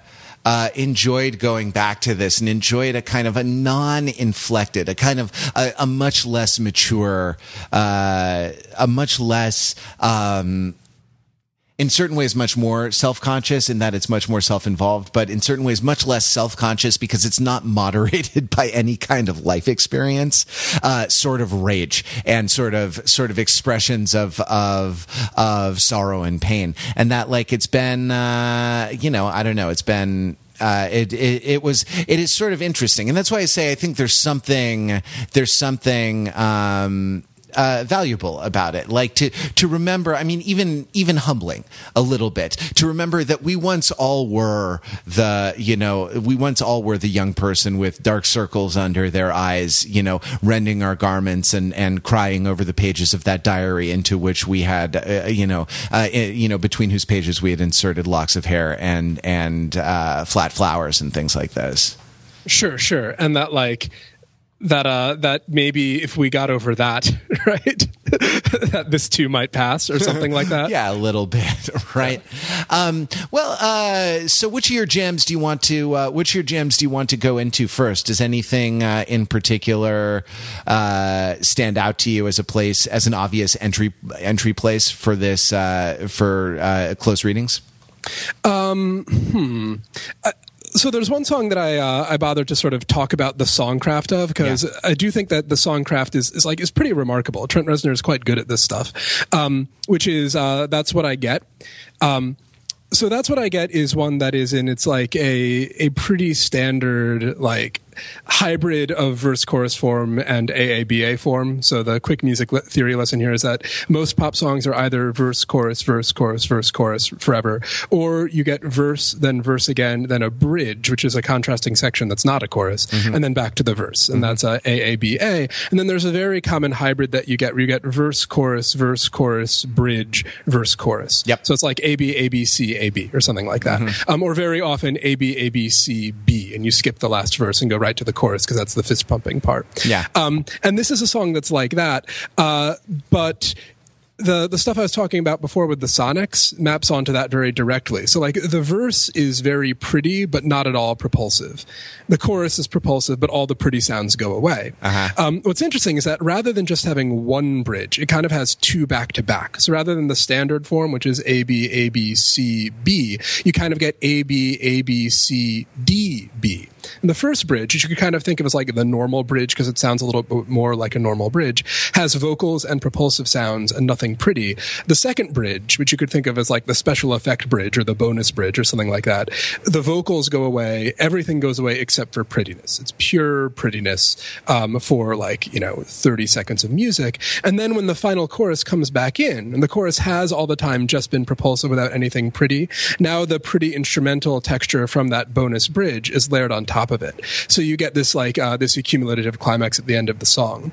uh, enjoyed going back to this and enjoyed a kind of a non-inflected, a kind of a, a much less mature, uh, a much less. Um, in certain ways much more self-conscious in that it's much more self-involved but in certain ways much less self-conscious because it's not moderated by any kind of life experience uh, sort of rage and sort of sort of expressions of of of sorrow and pain. And that like it's been uh, you know i don't know it's been uh, it, it, it was it is sort of interesting, and that's why I say I think there's something there's something um, uh, valuable about it. Like to to remember. I mean, even even humbling a little bit to remember that we once all were the you know we once all were the young person with dark circles under their eyes. You know, rending our garments and and crying over the pages of that diary into which we had uh, you know uh, you know between whose pages we had inserted locks of hair and and uh, flat flowers and things like this. Sure, sure, and that like that uh that maybe if we got over that right that this too might pass or something like that. Yeah a little bit right. Um well uh so which of your gems do you want to uh which of your gems do you want to go into first? Does anything uh in particular uh stand out to you as a place as an obvious entry entry place for this uh for uh close readings? Um hmm so there's one song that I uh, I bothered to sort of talk about the songcraft of because yeah. I do think that the songcraft is, is like is pretty remarkable. Trent Reznor is quite good at this stuff, um, which is uh, that's what I get. Um, so that's what I get is one that is in it's like a a pretty standard like hybrid of verse chorus form and AABA form. So the quick music theory lesson here is that most pop songs are either verse chorus verse chorus verse chorus forever, or you get verse then verse again then a bridge, which is a contrasting section that's not a chorus, mm-hmm. and then back to the verse, and mm-hmm. that's a AABA. And then there's a very common hybrid that you get where you get verse chorus verse chorus bridge verse chorus. Yep. So it's like A B A B C A B or something like that, mm-hmm. um, or very often A B A B C B, and you skip the last verse and go right to the chorus because that's the fist pumping part. Yeah. Um, and this is a song that's like that, uh, but the the stuff I was talking about before with the Sonics maps onto that very directly. So like the verse is very pretty, but not at all propulsive. The chorus is propulsive, but all the pretty sounds go away. Uh-huh. Um, what's interesting is that rather than just having one bridge, it kind of has two back to back. So rather than the standard form, which is A B A B C B, you kind of get A B A B C D B. And the first bridge, which you could kind of think of as like the normal bridge because it sounds a little bit more like a normal bridge, has vocals and propulsive sounds and nothing something pretty. The second bridge, which you could think of as like the special effect bridge or the bonus bridge or something like that, the vocals go away, everything goes away except for prettiness. It's pure prettiness um, for like, you know, 30 seconds of music. And then when the final chorus comes back in, and the chorus has all the time just been propulsive without anything pretty, now the pretty instrumental texture from that bonus bridge is layered on top of it. So you get this like, uh, this accumulative climax at the end of the song.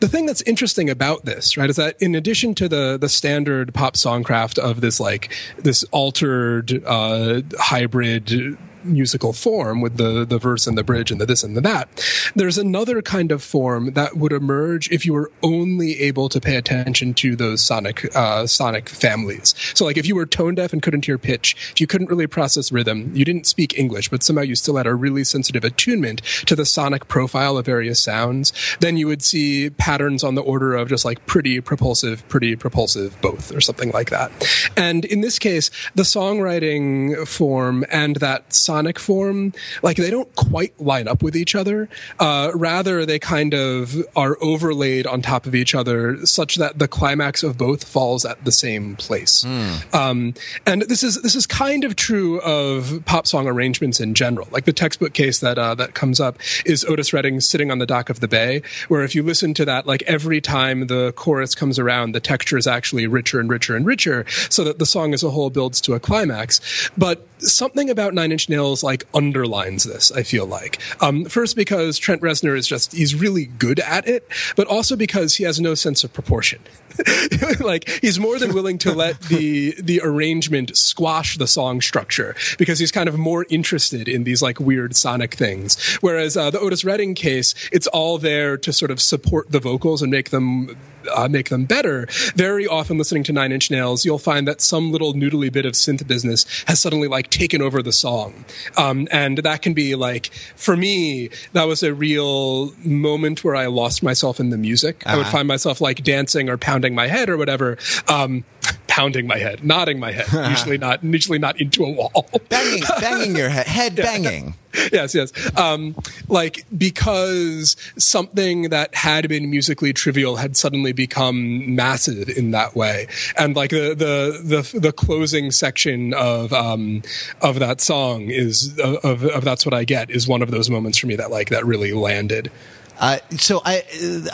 The thing that's interesting about this, right, is that in addition to the the standard pop songcraft of this like this altered uh, hybrid musical form with the the verse and the bridge and the this and the that. There's another kind of form that would emerge if you were only able to pay attention to those sonic uh, sonic families. So like if you were tone deaf and couldn't hear pitch, if you couldn't really process rhythm, you didn't speak English, but somehow you still had a really sensitive attunement to the sonic profile of various sounds, then you would see patterns on the order of just like pretty propulsive, pretty propulsive both or something like that. And in this case, the songwriting form and that sonic form, like they don't quite line up with each other. Uh, rather, they kind of are overlaid on top of each other, such that the climax of both falls at the same place. Mm. Um, and this is this is kind of true of pop song arrangements in general. Like the textbook case that uh, that comes up is Otis Redding sitting on the dock of the bay, where if you listen to that, like every time the chorus comes around, the texture is actually richer and richer and richer, so that the song as a whole builds to a climax. But something about Nine Inch Nails like underlines this. I feel like um, first because Trent Reznor is just he's really good at it, but also because he has no sense of proportion. like he's more than willing to let the the arrangement squash the song structure because he's kind of more interested in these like weird sonic things. Whereas uh, the Otis Redding case, it's all there to sort of support the vocals and make them uh, make them better. Very often, listening to Nine Inch Nails, you'll find that some little noodly bit of synth business has suddenly like taken over the song, um, and that can be like for me that was a real moment where I lost myself in the music. Uh-huh. I would uh-huh. find myself like dancing or pounding my head or whatever. Um, pounding my head, nodding my head, usually not, usually not into a wall, banging, banging your head, head banging. yes, yes. Um, like because something that had been musically trivial had suddenly become massive in that way, and like the the the, the closing section of um, of that song is of, of that's what I get is one of those moments for me that like that really landed. Uh, so I,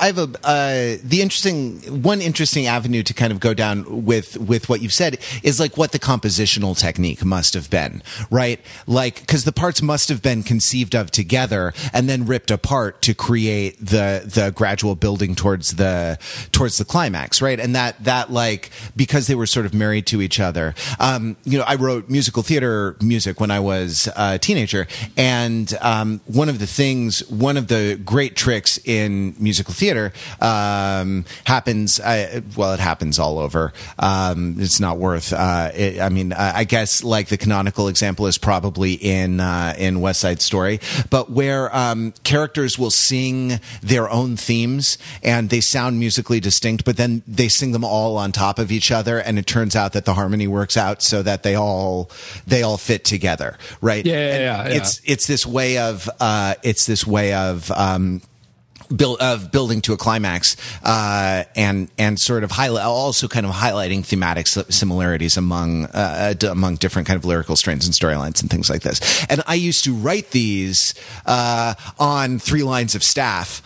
I have a uh, the interesting one interesting avenue to kind of go down with with what you've said is like what the compositional technique must have been, right? Like because the parts must have been conceived of together and then ripped apart to create the the gradual building towards the towards the climax, right? And that that like because they were sort of married to each other. Um, you know, I wrote musical theater music when I was a teenager, and um, one of the things, one of the great tricks tricks in musical theater um, happens. Uh, well, it happens all over. Um, it's not worth. Uh, it, I mean, I guess like the canonical example is probably in uh, in West Side Story, but where um, characters will sing their own themes and they sound musically distinct, but then they sing them all on top of each other, and it turns out that the harmony works out so that they all they all fit together, right? Yeah, yeah, yeah, yeah. It's it's this way of uh, it's this way of um, build, of building to a climax uh, and and sort of highlight also kind of highlighting thematic similarities among uh, among different kind of lyrical strains and storylines and things like this. And I used to write these uh, on three lines of staff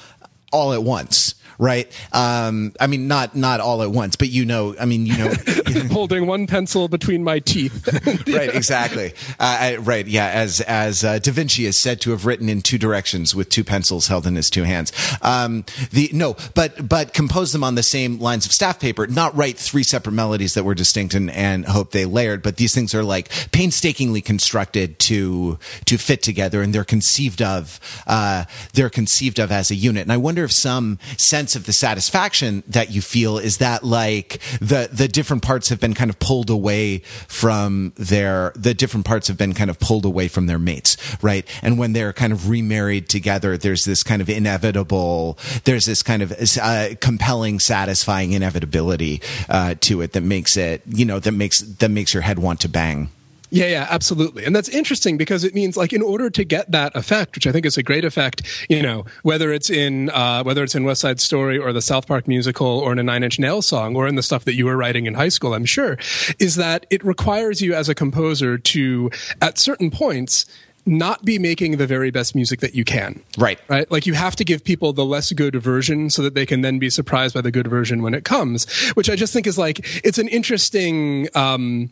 all at once right? Um, I mean, not not all at once, but you know, I mean, you know, holding one pencil between my teeth. right, exactly. Uh, I, right, yeah. As as uh, Da Vinci is said to have written in two directions with two pencils held in his two hands. Um, the no, but but compose them on the same lines of staff paper, not write three separate melodies that were distinct and and hope they layered. But these things are like painstakingly constructed to to fit together, and they're conceived of uh, they're conceived of as a unit. And I wonder if some sense sense of the satisfaction that you feel is that like the the different parts have been kind of pulled away from their the different parts have been kind of pulled away from their mates, right? And when they're kind of remarried together, there's this kind of inevitable, there's this kind of uh, compelling, satisfying inevitability uh, to it that makes it, you know, that makes that makes your head want to bang. Yeah, yeah, absolutely. And that's interesting because it means like in order to get that effect, which I think is a great effect, you know, whether it's in uh, whether it's in West Side Story or the South Park musical or in a Nine Inch Nails song or in the stuff that you were writing in high school, I'm sure, is that it requires you as a composer to at certain points not be making the very best music that you can. Right. Right. Like you have to give people the less good version so that they can then be surprised by the good version when it comes, which I just think is like, it's an interesting, um,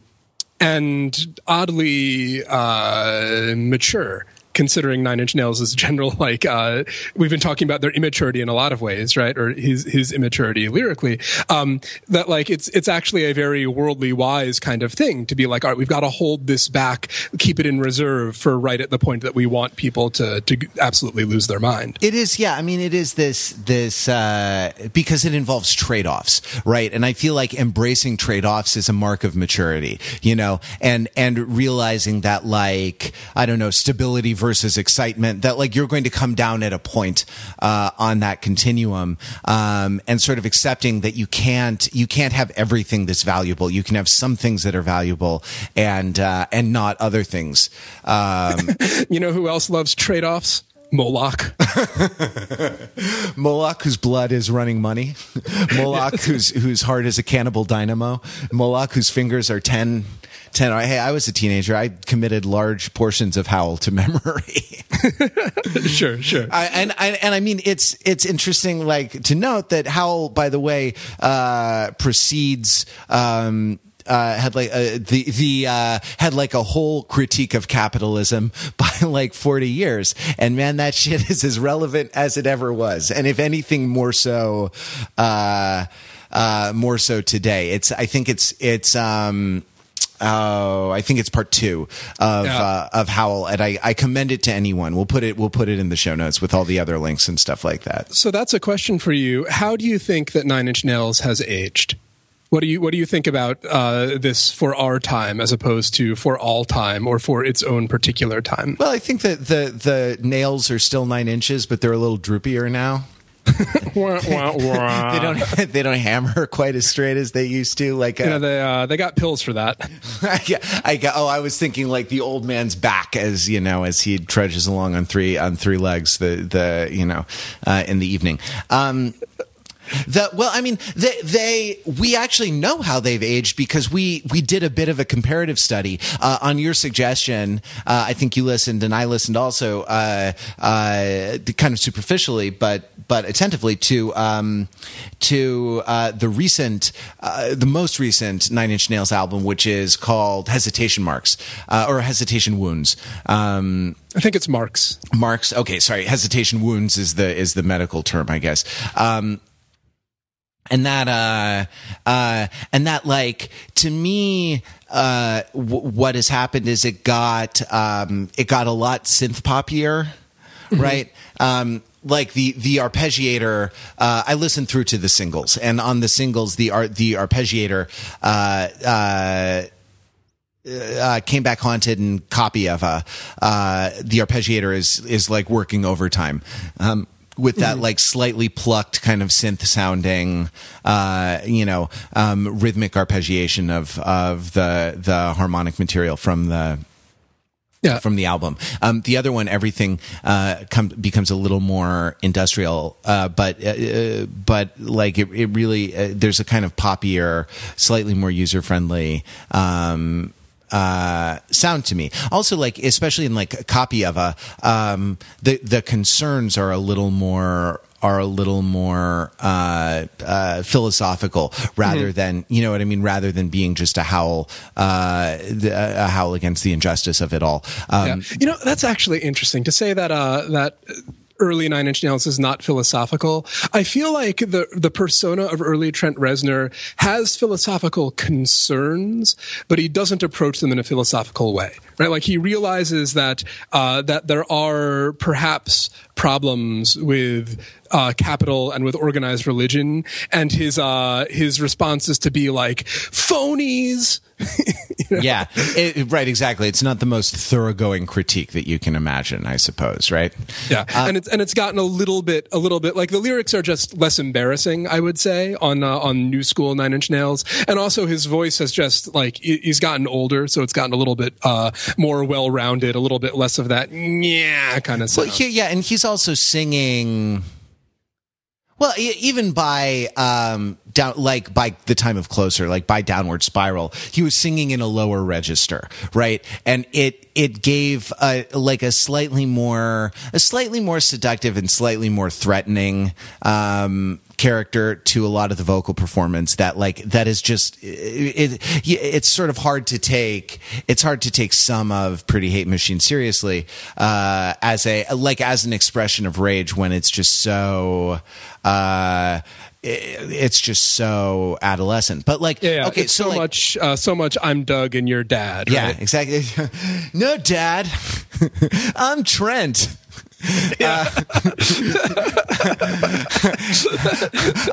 and oddly uh, mature considering Nine Inch Nails is general like uh, we've been talking about their immaturity in a lot of ways, right? Or his his immaturity lyrically. Um, that like it's it's actually a very worldly wise kind of thing to be like, all right, we've got to hold this back, keep it in reserve for right at the point that we want people to to absolutely lose their mind. It is, yeah. I mean, it is this this uh, because it involves trade offs, right? And I feel like embracing trade offs is a mark of maturity, you know, and and realizing that like I don't know stability. Versus versus excitement that like you're going to come down at a point uh, on that continuum um, and sort of accepting that you can't you can't have everything that's valuable you can have some things that are valuable and uh, and not other things um, you know who else loves trade-offs Moloch. Moloch, whose blood is running money. Moloch, whose whose heart is a cannibal dynamo. Moloch, whose fingers are 10, 10 Hey, I was a teenager. I committed large portions of Howl to memory. sure, sure. I, and, and and I mean, it's it's interesting, like to note that Howl, by the way, uh, precedes. Um, uh, had like uh, the the uh, had like a whole critique of capitalism by like 40 years and man that shit is as relevant as it ever was and if anything more so uh, uh, more so today it's i think it's it's um Oh, I think it's part two of Yeah. uh, of Howl, and I, I commend it to anyone. We'll put it we'll put it in the show notes with all the other links and stuff like that. So that's a question for you. How do you think that Nine Inch Nails has aged? What do you What do you think about uh, this for our time, as opposed to for all time or for its own particular time? Well, I think that the the nails are still nine inches, but they're a little droopier now. Wah, wah, wah. They don't they don't hammer quite as straight as they used to. Like You know, uh, they uh, they got pills for that. yeah, I got, oh, I was thinking like the old man's back as you know as he trudges along on three on three legs. The the you know uh, in the evening. Um, the, well, I mean, they, they, we actually know how they've aged because we, we did a bit of a comparative study, uh, on your suggestion. Uh, I think you listened and I listened also, uh, uh, kind of superficially, but, but attentively to, um, to, uh, the recent, uh, the most recent Nine Inch Nails album, which is called Hesitation Marks, uh, or Hesitation Wounds. Um, I think it's Marx. marks okay sorry hesitation wounds is the is the medical term i guess um and that uh uh and that like to me uh w- what has happened is it got um it got a lot synth poppier right? Um like the the arpeggiator uh i listened through to the singles. And on the singles the art the arpeggiator uh uh uh, came back haunted and copy of uh, uh, the arpeggiator is is like working overtime. Um, with that like slightly plucked kind of synth sounding, uh, you know, um, rhythmic arpeggiation of of the the harmonic material from the Yeah. from the album. Um, the other one, everything uh, come, becomes a little more industrial, uh, but uh, uh, but like it, it really uh, there's a kind of poppier, slightly more user friendly. Um, uh sound to me. Also like especially in like a copy of a um the the concerns are a little more are a little more uh, uh, philosophical rather than you know what I mean? Rather than being just a howl uh, the, a howl against the injustice of it all. Um, Yeah. You know, that's actually interesting to say that uh, that early Nine Inch Nails is not philosophical. I feel like the the persona of early Trent Reznor has philosophical concerns, but he doesn't approach them in a philosophical way. Right? Like he realizes that uh, that there are perhaps problems with uh, capital and with organized religion, and his uh, his response is to be like phonies. yeah it, right exactly. It's not the most thoroughgoing critique that you can imagine I suppose right? Yeah, and it's and it's gotten a little bit a little bit like the lyrics are just less embarrassing, I would say, on uh, on New School Nine Inch Nails, and also his voice has just like he's gotten older, so it's gotten a little bit uh, more well rounded, a little bit less of that yeah kind of Well, yeah, and he's also singing. Well, even by um, down, like by the time of closer, like by downward spiral, he was singing in a lower register, right? And it it gave a, like a slightly more a slightly more seductive and slightly more threatening um, character to a lot of the vocal performance that like that is just it, it it's sort of hard to take it's hard to take some of pretty hate machine seriously uh as a like as an expression of rage when it's just so uh it's just so adolescent but like yeah, okay so, so like, much uh, so much I'm Doug and you're Dad. yeah right? exactly no dad i'm trent Uh,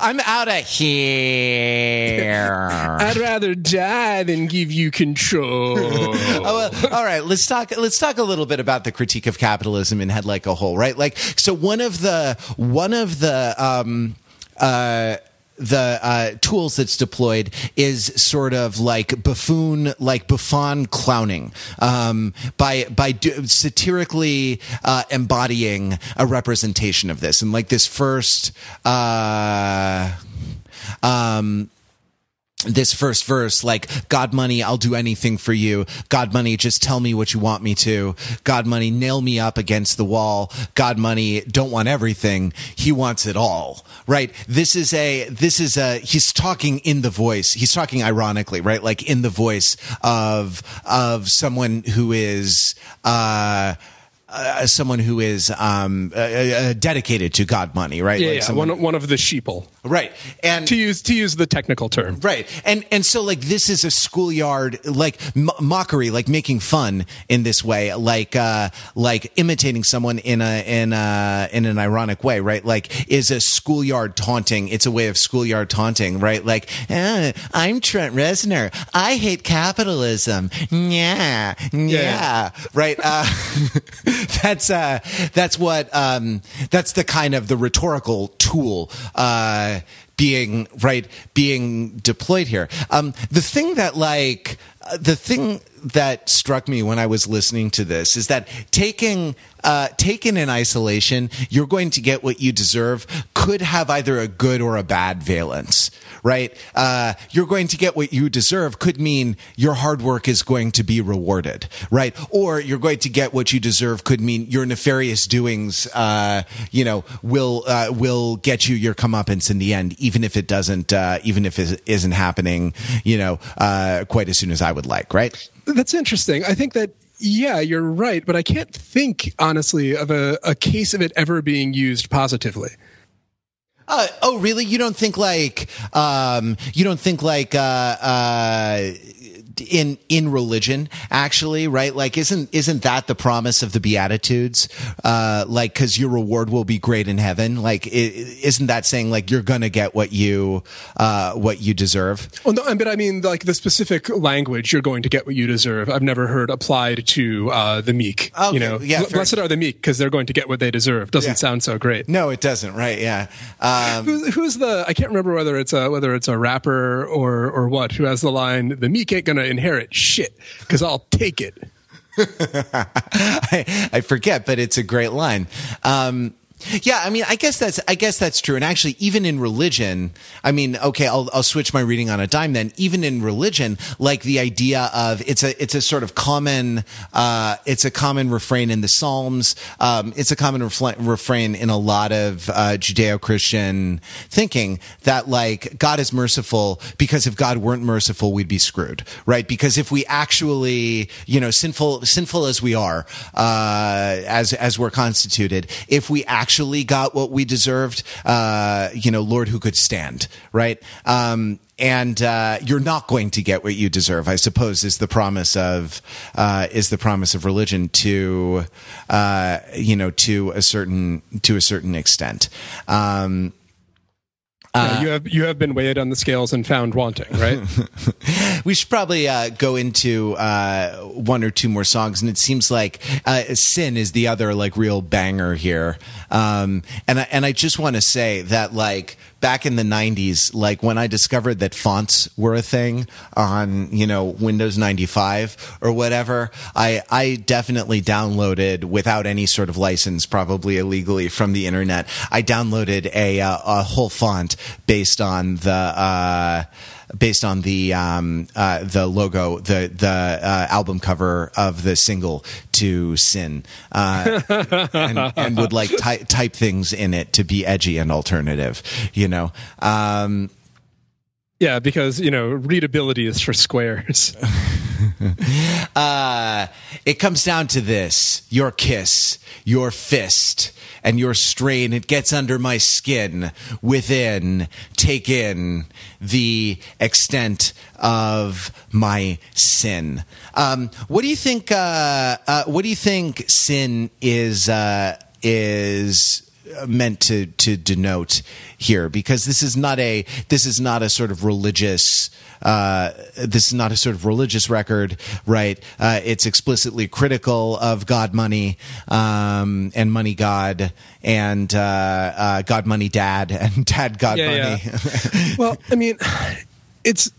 I'm out of here. I'd rather die than give you control. oh, well, all right, let's talk. Let's talk a little bit about the critique of capitalism in Head Like a Hole, right? Like, so one of the one of the um, uh, the uh, tools that's deployed is sort of like buffoon, like buffon clowning, um, by by do, satirically uh, embodying a representation of this, and like this first. Uh, um, this first verse, like, God money, I'll do anything for you. God money, just tell me what you want me to. God money, nail me up against the wall. God money, don't want everything. He wants it all, right? This is a, this is a, he's talking in the voice. He's talking ironically, right? Like in the voice of, of someone who is, uh, uh, someone who is um, uh, uh, dedicated to God money, right? Yeah, like yeah. someone, One, one of the sheeple, right? And to use to use the technical term. Right. And and so like this is a schoolyard like m- mockery, like making fun in this way, like uh like imitating someone in a in a in an ironic way, right? Like is a schoolyard taunting. It's a way of schoolyard taunting, right? Like eh, I'm Trent Reznor. I hate capitalism. Yeah. Yeah. Yeah. Right. That's uh that's what um that's the kind of the rhetorical tool uh being right being deployed here. Um the thing that like uh, the thing that struck me when i was listening to this is that taking uh, taken in isolation, you're going to get what you deserve could have either a good or a bad valence, right? Uh, you're going to get what you deserve could mean your hard work is going to be rewarded, right? Or you're going to get what you deserve could mean your nefarious doings, uh, you know, will uh, will get you your comeuppance in the end, even if it doesn't, uh, even if it isn't happening, you know, uh, quite as soon as I would like, right? That's interesting. I think that yeah, you're right, but I can't think honestly of a, a case of it ever being used positively. Uh, oh, really? You don't think like um, you don't think like uh, uh, in in religion actually, right? Like, isn't isn't that the promise of the Beatitudes? Uh, like, because your reward will be great in heaven. Like, is not that saying like you're gonna get what you uh, what you deserve? Well, no, but I mean like the specific language you're going to get what you deserve. I've never heard applied to uh, the meek. Okay, you know, yeah, blessed are the meek because they're going to get what they deserve. Doesn't Yeah. sound so great. No, it doesn't. Right? Yeah. Um, Who's, who's the? I can't remember whether it's a whether it's a rapper or or what. Who has the line? The meek ain't gonna inherit shit because I'll take it. I, I forget, but it's a great line. Um, yeah, I mean, I guess that's I guess that's true. And actually, even in religion, I mean, okay, I'll I'll switch my reading on a dime. Then, even in religion, like the idea of it's a it's a sort of common uh, it's a common refrain in the Psalms. Um, it's a common refla- refrain in a lot of uh, Judeo-Christian thinking that like God is merciful because if God weren't merciful, we'd be screwed, right? Because if we actually, you know, sinful sinful as we are, uh, as as we're constituted, if we actually got what we deserved, uh, you know, Lord, who could stand, right? Um, and uh, you're not going to get what you deserve. I suppose is the promise of uh, is the promise of religion to uh, you know to a certain to a certain extent. Um, Yeah, you have you have been weighed on the scales and found wanting, right? we should probably uh, go into uh, one or two more songs, and it seems like uh, "Sin" is the other like real banger here. Um, and I, and I just want to say that like back in the '90s, like when I discovered that fonts were a thing on you know Windows 95 or whatever, I I definitely downloaded without any sort of license, probably illegally from the internet. I downloaded a uh, a whole font based on the. Uh, based on the um, uh, the logo, the the uh, album cover of the single to Sin, uh, and, and would like ty- type things in it to be edgy and alternative, you know. Um, yeah, because you know readability is for squares. uh, it comes down to this: your kiss, your fist, and your strain. It gets under my skin. Within, take in the extent of my sin. Um, what do you think? Uh, uh, what do you think sin is? Uh, is meant to to denote here because this is not a this is not a sort of religious uh, this is not a sort of religious record right uh, it's explicitly critical of God money um, and money God and uh, uh God money dad and dad God yeah, money yeah. well I mean it's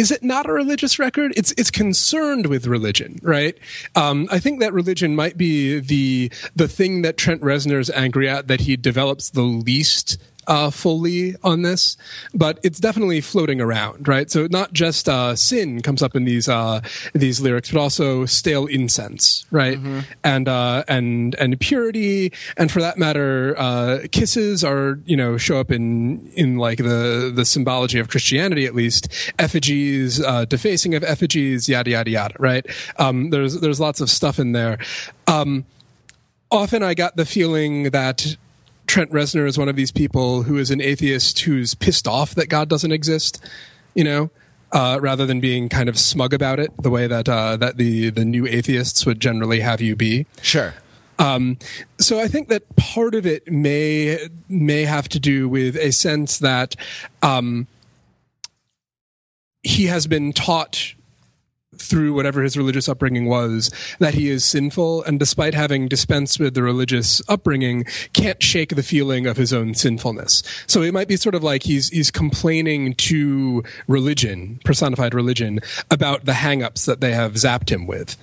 is it not a religious record? It's it's concerned with religion, right? Um, I think that religion might be the the thing that Trent Reznor is angry at that he develops the least uh, fully on this, but it's definitely floating around, right? So not just uh, sin comes up in these uh, these lyrics, but also stale incense, right? Mm-hmm. And uh, and and purity, and for that matter, uh, kisses are you know show up in in like the the symbology of Christianity at least, effigies, uh, defacing of effigies, yada yada yada, right? Um, there's there's lots of stuff in there. Um, often I got the feeling that Trent Reznor is one of these people who is an atheist who's pissed off that God doesn't exist, you know, uh, rather than being kind of smug about it, the way that uh, that the the new atheists would generally have you be. Sure. Um, so I think that part of it may may have to do with a sense that um, he has been taught through whatever his religious upbringing was that he is sinful and despite having dispensed with the religious upbringing can't shake the feeling of his own sinfulness. So it might be sort of like he's he's complaining to religion personified religion about the hangups that they have zapped him with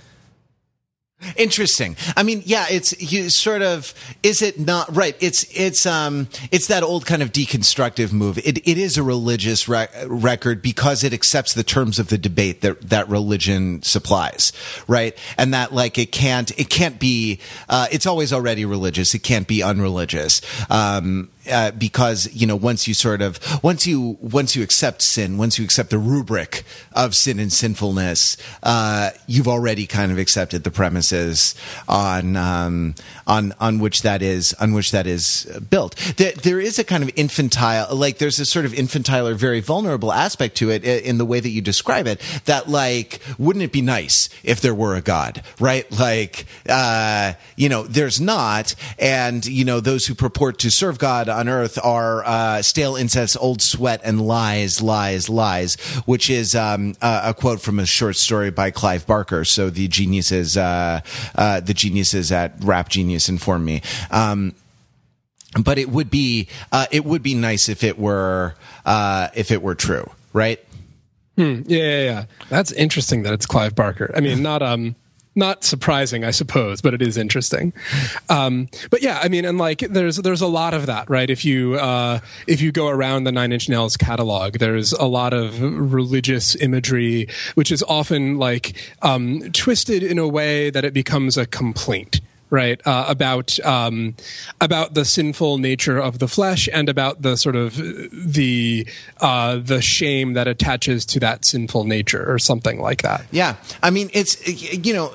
Interesting. I mean, yeah, it's you sort of is it not right? It's it's um it's that old kind of deconstructive move. It it is a religious re- record because it accepts the terms of the debate that that religion supplies, right? And that like it can't it can't be uh, it's always already religious. It can't be unreligious. Um, uh, because you know once you sort of once you once you accept sin, once you accept the rubric of sin and sinfulness, uh, you've already kind of accepted the premises on um, on on which that is on which that is built. There, there is a kind of infantile, like there's a sort of infantile or very vulnerable aspect to it in the way that you describe it. That like, wouldn't it be nice if there were a God, right? Like, uh, you know, there's not, and you know, those who purport to serve God on earth are uh, stale incense, old sweat, and lies, lies, lies, which is um, a quote from a short story by Clive Barker. So the geniuses, uh, uh the geniuses at Rap Genius informed me. Um, but it would be uh, it would be nice if it were uh, if it were true, right? Hmm. Yeah, yeah, yeah. That's interesting that it's Clive Barker. I mean, not um, not surprising, I suppose, but it is interesting. Um, but yeah, I mean, and like, there's there's a lot of that, right? If you uh, if you go around the Nine Inch Nails catalog, there's a lot of religious imagery, which is often like um, twisted in a way that it becomes a complaint right uh, about um, about the sinful nature of the flesh and about the sort of the uh, the shame that attaches to that sinful nature or something like that yeah i mean it's you know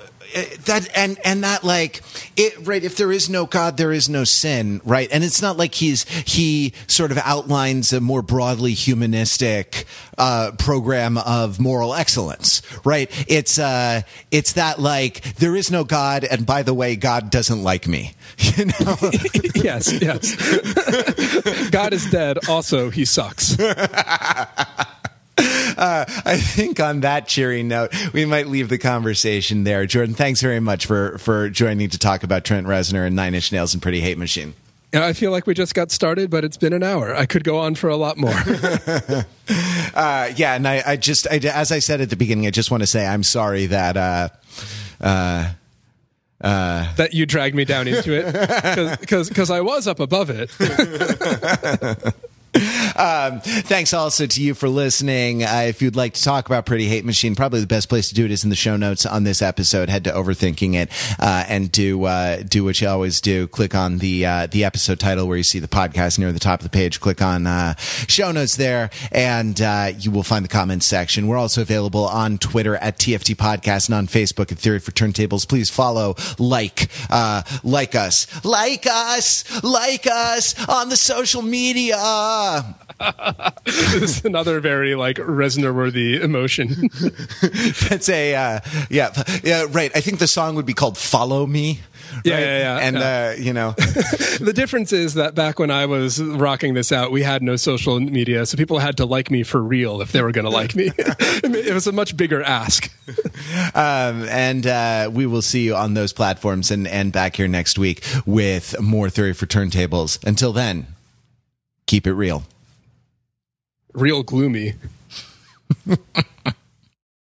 that and and that like it right if there is no god there is no sin right? And it's not like he's he sort of outlines a more broadly humanistic uh, program of moral excellence right? It's uh it's that like there is no god and by the way god doesn't like me you know? Yes yes. God is dead. Also he sucks uh, I think on that cheery note, we might leave the conversation there. Jordan, thanks very much for for joining to talk about Trent Reznor and Nine Inch Nails and Pretty Hate Machine. I feel like we just got started, but it's been an hour. I could go on for a lot more. uh, yeah, and I, I just, I, as I said at the beginning, I just want to say I'm sorry that. Uh, uh, uh, that you dragged me down into it because I was up above it. Um, thanks also to you for listening. Uh, if you'd like to talk about Pretty Hate Machine, probably the best place to do it is in the show notes on this episode. Head to Overthinking It uh, and do uh, do what you always do. Click on the uh, the episode title where you see the podcast near the top of the page. Click on uh, show notes there, and uh, you will find the comments section. We're also available on Twitter at TFT Podcast and on Facebook at Theory for Turntables. Please follow, like, like us, like us, like us on the social media. this is another very like Reznor worthy emotion. That's a uh, yeah yeah right. I think the song would be called "Follow Me." Yeah, yeah, yeah, and yeah. Uh, you know, the difference is that back when I was rocking this out, we had no social media, so people had to like me for real if they were going to like me. it was a much bigger ask. um, and uh, we will see you on those platforms and and back here next week with more theory for turntables. Until then, keep it real. Real gloomy.